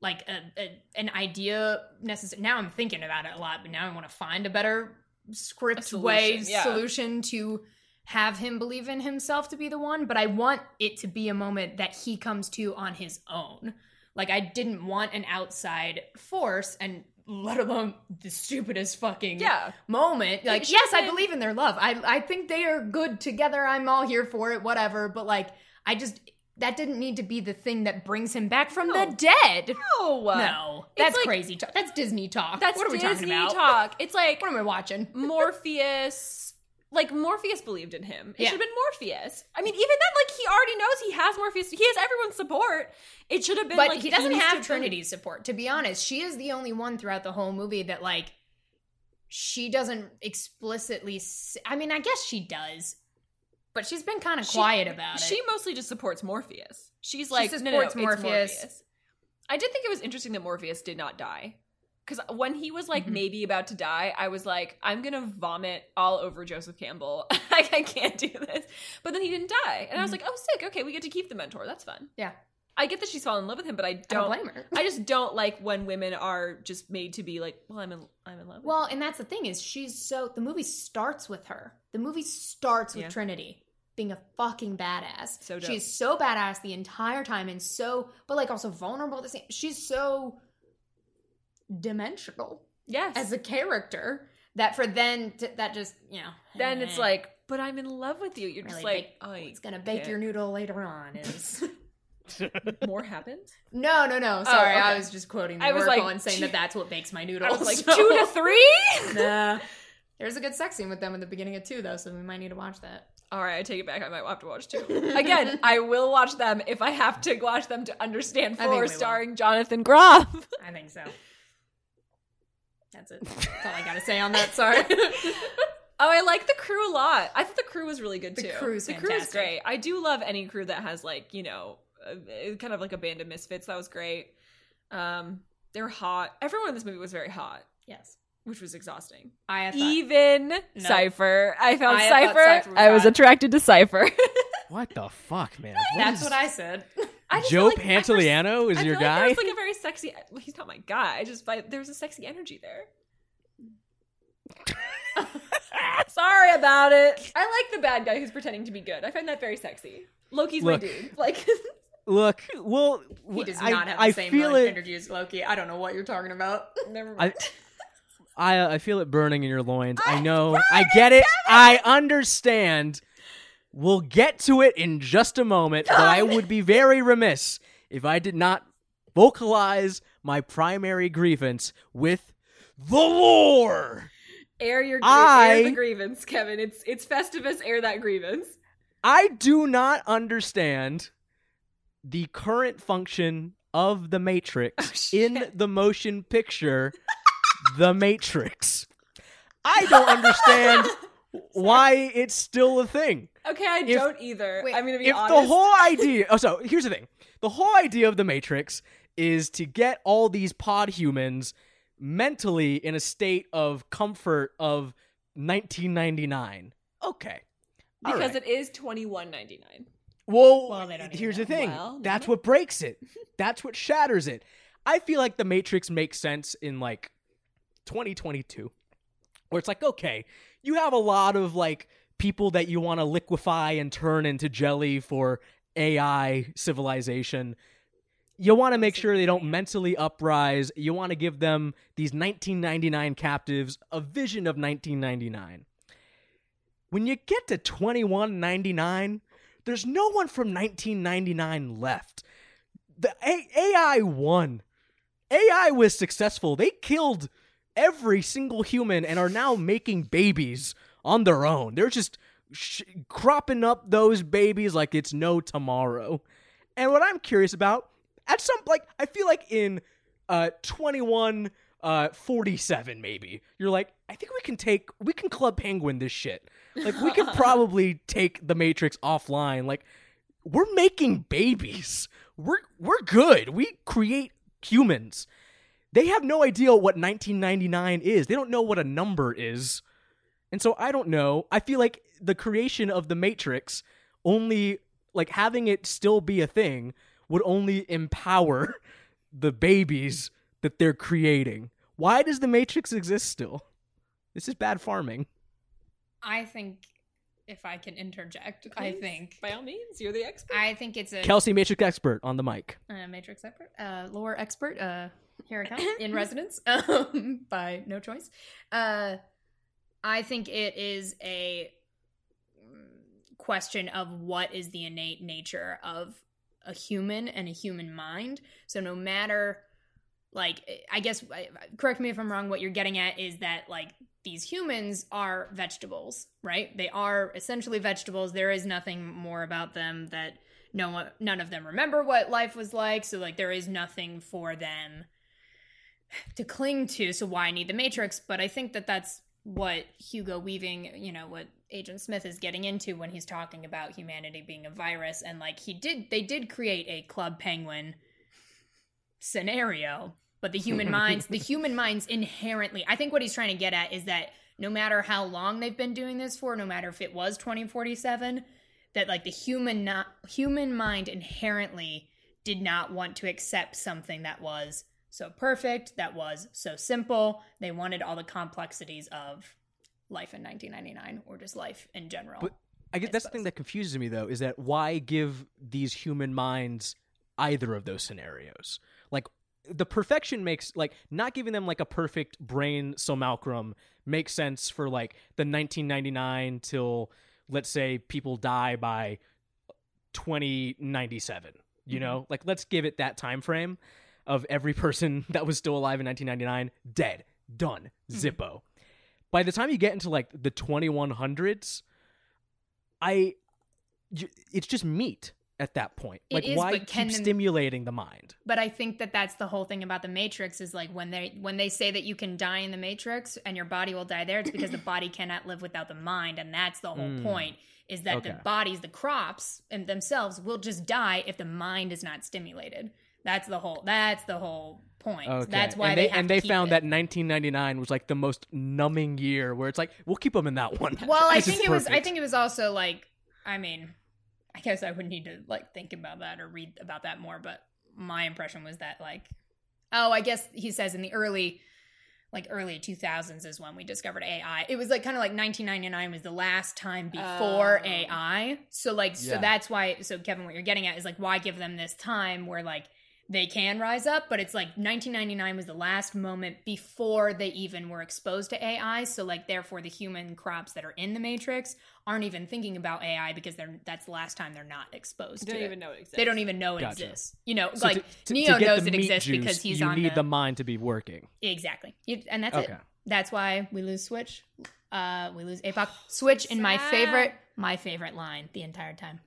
like a, a an idea necessary. Now I'm thinking about it a lot, but now I want to find a better script A solution, way yeah. solution to have him believe in himself to be the one. But I want it to be a moment that he comes to on his own. Like I didn't want an outside force, and let alone the stupidest fucking Yeah. moment. Like, yes, I believe in their love. I I think they are good together. I'm all here for it. Whatever. But like, I just that didn't need to be the thing that brings him back from No. the dead. No, No, that's like- crazy talk. That's Disney talk. That's what are we talking about? talk. It's like What am I watching? Morpheus. Like Morpheus believed in him. It Yeah. should have been Morpheus. I mean, even then, like he already knows he has Morpheus. He has everyone's support. It should have been but like he doesn't needs have Trinity's support. To be honest, she is the only one throughout the whole movie that like she doesn't explicitly. s I mean, I guess she does, but she's been kind of She- quiet about it. She mostly just supports Morpheus. She's like, no, no, no, supports it's Morpheus. Morpheus. I did think it was interesting that Morpheus did not die. Because when he was like Mhm. maybe about to die, I was like, I'm gonna vomit all over Joseph Campbell. like, I can't do this. But then he didn't die, and I was Mhm. like, oh, sick. Okay, we get to keep the mentor. That's fun. Yeah. I get that she's fallen in love with him, but I I don't don't. blame her. I just don't like when women are just made to be like, well, I'm in, I'm in love. with Well, and that's the thing is she's so the movie starts with her. The movie starts with Yeah. Trinity being a fucking badass. So dope. she's so badass the entire time and so but like also vulnerable at the same she's so dimensional yes. as a character that for then to, that just, you know. then it's eh, like, but I'm in love with you. You're just like, bake- oh, it's gonna bake can't. your noodle later on is more happened No, no, no. Sorry, I Oh, okay. was just quoting the I was like, and saying two- that that's what bakes my I noodles. was like so- two to three. Nah. There's a good sex scene with them in the beginning of two, though, so we might need to watch that. All right, I take it back. I might have to watch two. Again, I will watch them if I have to watch them to understand I think four will. starring Jonathan Groff. I think so. That's it. That's all I gotta say on that. Sorry. Oh, I like the crew a lot. I thought the crew was really good The too. crew's the crew is great. I do love any crew that has like you know, uh, kind of like a band of misfits. That was great. Um, they're hot. Everyone in this movie was very hot, yes. which was exhausting. I thought. Even Cypher. I found I Cipher. Cypher was I was hot. attracted to Cypher. What the fuck, man? That's is- what I said. I Joe like- I first- Pantoliano is I your like guy? There's like a very sexy. Well, he's not my guy. I just but there was a sexy energy there. Sorry about it. I like the bad guy who's pretending to be good. I find that very sexy. Loki's Look. my dude. Like, Look, well, He does I, not have the I same feel it. energy as Loki. I don't know what you're talking about. never mind. I, uh, I feel it burning in your loins. I know. I get it. I understand. We'll get to it in just a moment, but I would be very remiss if I did not vocalize my primary grievance with the lore. air your gr- I- air the grievance, Kevin. It's it's Festivus. Air that grievance. I do not understand the current function of the Matrix Oh, in the motion picture The Matrix. I don't understand why it's still a thing. Okay, I If- don't either. Wait, I'm gonna be If honest. the whole idea, oh, so here's the thing: the whole idea of the Matrix is to get all these pod humans mentally in a state of comfort of 1999. Okay, All because right. it is twenty one ninety nine. Well, Well, they don't here's the thing. Well, That's what breaks it. That's what shatters it. I feel like the Matrix makes sense in like 2022, where it's like, okay, you have a lot of like people that you want to liquefy and turn into jelly for AI civilization. You want to make sure they don't mentally uprise. You want to give them these 1999 captives a vision of 1999. When you get to 2199, there's no one from 1999 left. The AI won. AI was successful. They killed every single human and are now making babies on their own. They're just sh- cropping up those babies like it's no tomorrow. And what I'm curious about, at some like I feel like in uh 21 uh 47 maybe. You're like, I think we can take we can club penguin this shit. Like we could probably take the Matrix offline. Like we're making babies. We're we're good. We create humans. They have no idea what 1999 is. They don't know what a number is. And so I don't know. I feel like the creation of the Matrix only like having it still be a thing would only empower the babies that they're creating. Why does the Matrix exist still? This is bad farming. I think, if I can interject, I think. by all means, you're the expert. I think it's a Kelsey Matrix expert on the mic. uh, Matrix expert, uh, lore expert. Uh, here it comes in residence um, by no choice. Uh, I think it is a mm, question of what is the innate nature of a human and a human mind. So no matter like I guess correct me if I'm wrong. What you're getting at is that like these humans are vegetables, right? They are essentially vegetables. There is nothing more about them that no one, none of them remember what life was like. So like there is nothing for them to cling to. So why I need the Matrix? But I think that that's what Hugo Weaving, you know, what Agent Smith is getting into when he's talking about humanity being a virus. And like he did, they did create a Club Penguin scenario, but the human minds, the human minds inherently, I think what he's trying to get at is that no matter how long they've been doing this for, no matter if it was 2047, that like the human not human mind inherently did not want to accept something that was so perfect, that was so simple. They wanted all the complexities of life in 1999 or just life in general. But I guess I that's the thing that confuses me though is that why give these human minds either of those scenarios? Like the perfection makes like not giving them like a perfect brain simulacrum makes sense for like the 1999 till let's say people die by 2097 you mm-hmm. know like let's give it that time frame of every person that was still alive in 1999 dead. Done. Zippo. By the time you get into like the 2100s I it's just meat at that point. It like is, why keep can the- stimulating the mind? But I think that that's the whole thing about the Matrix is like when they when they say that you can die in the Matrix and your body will die there, it's because the body cannot live without the mind, and that's the whole Mm. point. Is that the bodies, the crops, and themselves will just die if the mind is not stimulated. That's the whole. That's the whole point. Okay. That's why and they, they, have and to they keep found it. that 1999 was like the most numbing year where it's like we'll keep them in that one. Well, I think it was. I think it was also like. I mean, I guess I would need to like think about that or read about that more. But my impression was that like, oh, I guess he says in the early, like early two thousands is when we discovered AI. It was like kind of like nineteen ninety nine was the last time before Oh. AI. So like, so that's why. So Kevin, what you're getting at is like, why give them this time where like they can rise up, but it's like 1999 was the last moment before they even were exposed to AI. So like therefore the human crops that are in the matrix aren't even thinking about AI because they're that's the last time they're not exposed They Don't to even it. know it exists. They don't even know it Gotcha. exists. You know, So like to- to- to Neo get knows the it meat exists juice, because he's you on need the, the mind to be working. exactly. You, and that's Okay. it. That's why we lose Switch. Uh, we lose APOC. Switch in my favorite, my favorite line the entire time.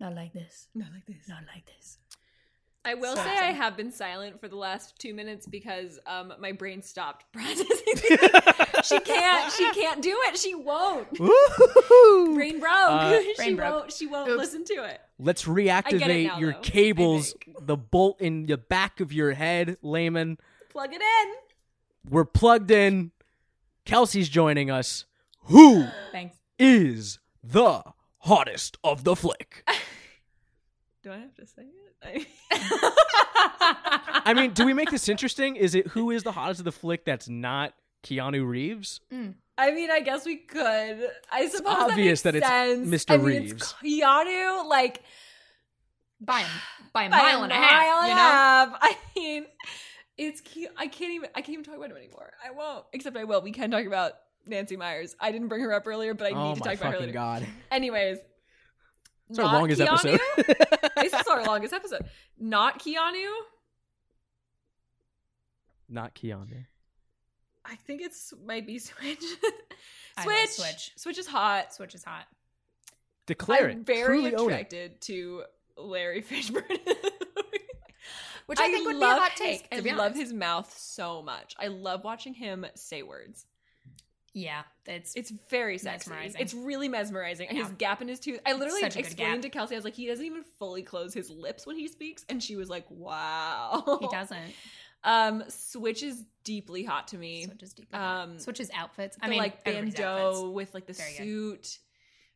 Not like this. Not like this. Not like this. I will So say. I have been silent for the last two minutes because um my brain stopped processing. she can't. She can't do it. She won't. Brain broke. Uh, she Brain broke. won't. She won't Oops. listen to it. Let's reactivate now, your though, cables, the bolt in the back of your head, layman. Plug it in. We're plugged in. Kelsey's joining us. Who Thanks. is the hottest of the flick? Do I have to say it? I mean, do we make this interesting? Is it who is the hottest of the flick that's not Keanu Reeves? Mm. I mean, I guess we could. I suppose obvious that, that makes it's sense. Mr. I mean, Reeves. It's Keanu, like By a, by a by mile and a half. mile and you know? half. I mean, it's cute. I can't even. I can't even talk about him anymore. I won't. Except I will. We can talk about Nancy Meyers. I didn't bring her up earlier, but I oh need to talk about her fucking later. god! Anyways, It's our not longest Keanu? episode. this is our longest episode. Not Keanu. not Keanu. I think it's might be Switch. Switch. Switch. Switch is hot. Switch is hot. Declare I'm it. very Truly own it. attracted to Larry Fishburne. Which I, think would be a hot take. To I love honest. his mouth so much. I love watching him say words. Yeah, it's It's very sexy. Mesmerizing. It's really mesmerizing. And his gap in his tooth. I literally explained to Kelsey, I was like, he doesn't even fully close his lips when he speaks. And she was like, wow. he doesn't. Um, Switch is deeply hot to me. Switch is deep. Um, Um, Switch's outfits. I mean, like bandeau with like the Very good. suit.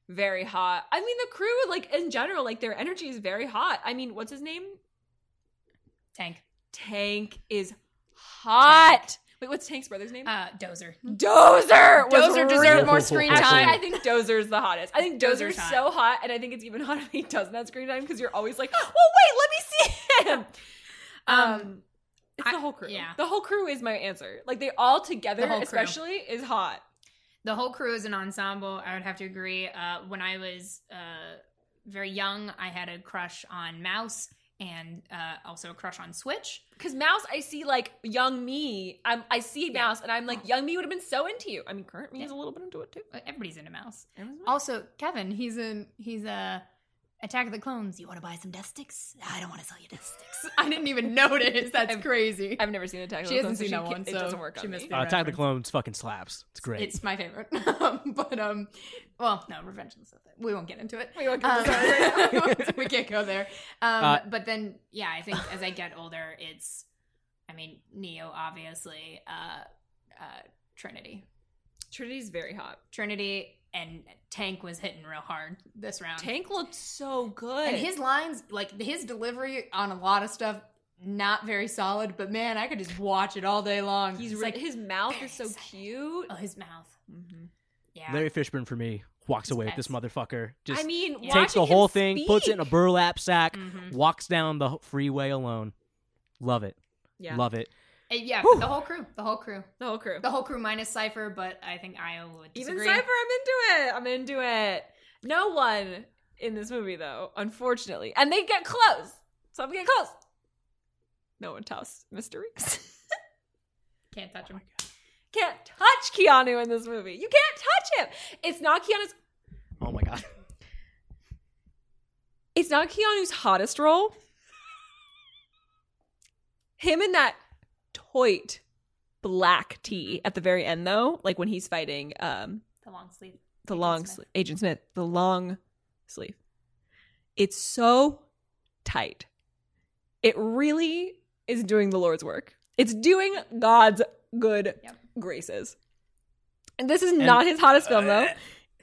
Very hot. I mean, the crew, like in general, like their energy is very hot. I mean, what's his name? Tank. Tank is hot. Wait, what's Tank's brother's name? Uh, Dozer. Dozer. Dozer deserved more screen Actually, time. I think Dozer's the hottest. I think Dozer's Dozer's hot. so hot, and I think it's even hotter if he doesn't have screen time because you're always like, "Well, wait, let me see him." Um, Um, it's I- the whole crew. yeah. the whole crew is my answer. Like they all together, The whole crew. especially, is hot. the whole crew is an ensemble. I would have to agree. Uh, when I was uh, very young, I had a crush on Mouse and uh, also a crush on Switch. Because Mouse, I see like young me. I'm, I see Yeah. Mouse, and I'm like, young me would have been so into you. I mean, current me Yeah. is a little bit into it too. Everybody's into Mouse. Everyone's- Also, Kevin, he's in he's a Attack of the Clones. You want to buy some dust sticks? I don't want to sell you dust sticks. I didn't even notice. That's crazy. I've never seen Attack of the Clones. She hasn't Clones, so seen that can't- one, It doesn't work she on missed me. the Uh, Attack of the. Clones fucking slaps. It's great. It's my favorite. but um, well, no, Revenge of the Sith. We won't get into it. We won't get Um, into that right we can't go there. Um, Uh, but then, yeah, I think as I get older, it's, I mean, Neo, obviously, uh, uh, Trinity, Trinity's very hot. Trinity, and Tank was hitting real hard this round. Tank looked so good. and his lines, like his delivery on a lot of stuff, not very solid. But man, I could just watch it all day long. he's re- like his mouth is so excited. cute. oh, his mouth. Mhm. Yeah, Larry Fishburne for me walks It's away with this motherfucker. Just I mean, takes the whole him thing, puts it in a burlap sack, Mhm. walks down the freeway alone. Love it. Yeah, Love it. Uh, yeah, Whew. the whole crew, the whole crew, the whole crew. the whole crew minus Cypher. But I think Io would Even. Cypher, I'm into it. I'm into it. No one in this movie, though, unfortunately, and they get close. So I'm get close. No one tops Mr. Reeves. Can't touch him. can't touch Keanu in this movie. You can't touch him. It's not Keanu's. Oh my god. It's not Keanu's hottest role. Him in that toit black tee at the very end, though, like when he's fighting um The long sleeve. the Agent long Smith. sleeve, Agent Smith, the long sleeve. It's so tight. It really is doing the Lord's work. It's doing God's good Yep. graces. And this is And- not his hottest film, though.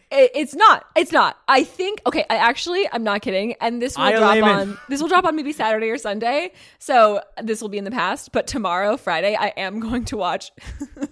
It, it's not. It's not. I think. Okay. I actually. I'm not kidding. And this will Aya drop on. This will drop on maybe Saturday or Sunday. So this will be in the past. But tomorrow, Friday, I am going to watch.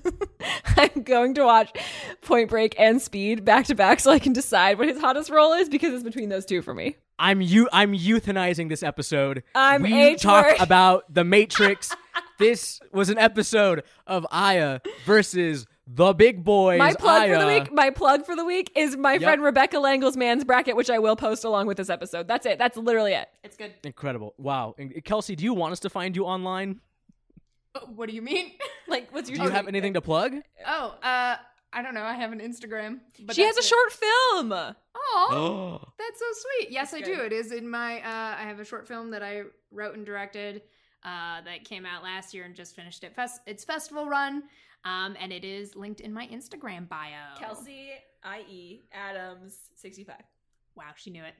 I'm going to watch Point Break and Speed back to back, so I can decide what his hottest role is because it's between those two for me. I'm you I'm euthanizing this episode. I'm we H talk word. about the Matrix. this was an episode of Aya versus the big boys. My plug for the week. My plug for the week is my Yep. friend Rebecca Langle's man's bracket, which I will post along with this episode. That's it. That's literally it. It's good. Incredible. Wow. And Kelsey, do you want us to find you online? Oh, What do you mean? Like, what's your? Do you have anything to plug? oh, uh, I don't know. I have an Instagram. But she has a it. short film. Oh, Oh. that's so sweet. Yes, I That's do. It is in my. Uh, I have a short film that I wrote and directed. Uh, that came out last year and just finished it. Fest- its festival run. Um, and it is linked in my Instagram bio. Kelsey, i.e. Adams, sixty-five. Wow, she knew it.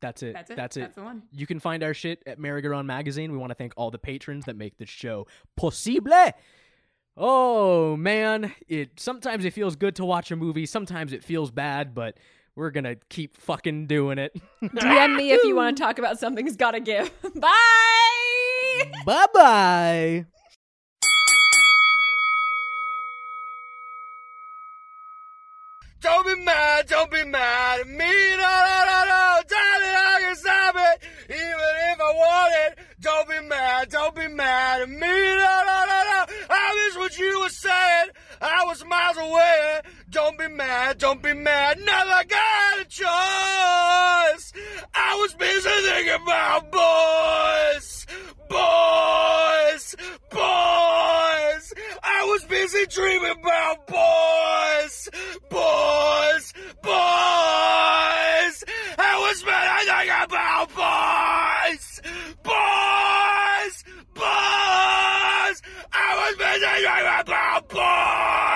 That's it. That's it. That's it. That's the one. You can find our shit at Merry-Go-Round Magazine. We want to thank all the patrons that make this show possible. Oh man, it sometimes it feels good to watch a movie, sometimes it feels bad, but we're gonna keep fucking doing it. DM me if you want to talk about something's gotta give. Bye. bye bye. Don't be mad, don't be mad at me, no, no, no, no, darling, I can stop it, even if I want it. Don't be mad, don't be mad at me, no, no, no, no, I miss what you were saying, I was miles away. Don't be mad, don't be mad, never got a choice. I was busy thinking about boys, boys, boys. I was busy dreaming about boys, boys, boys. I was busy thinking about boys, boys, boys. I about boys, boys.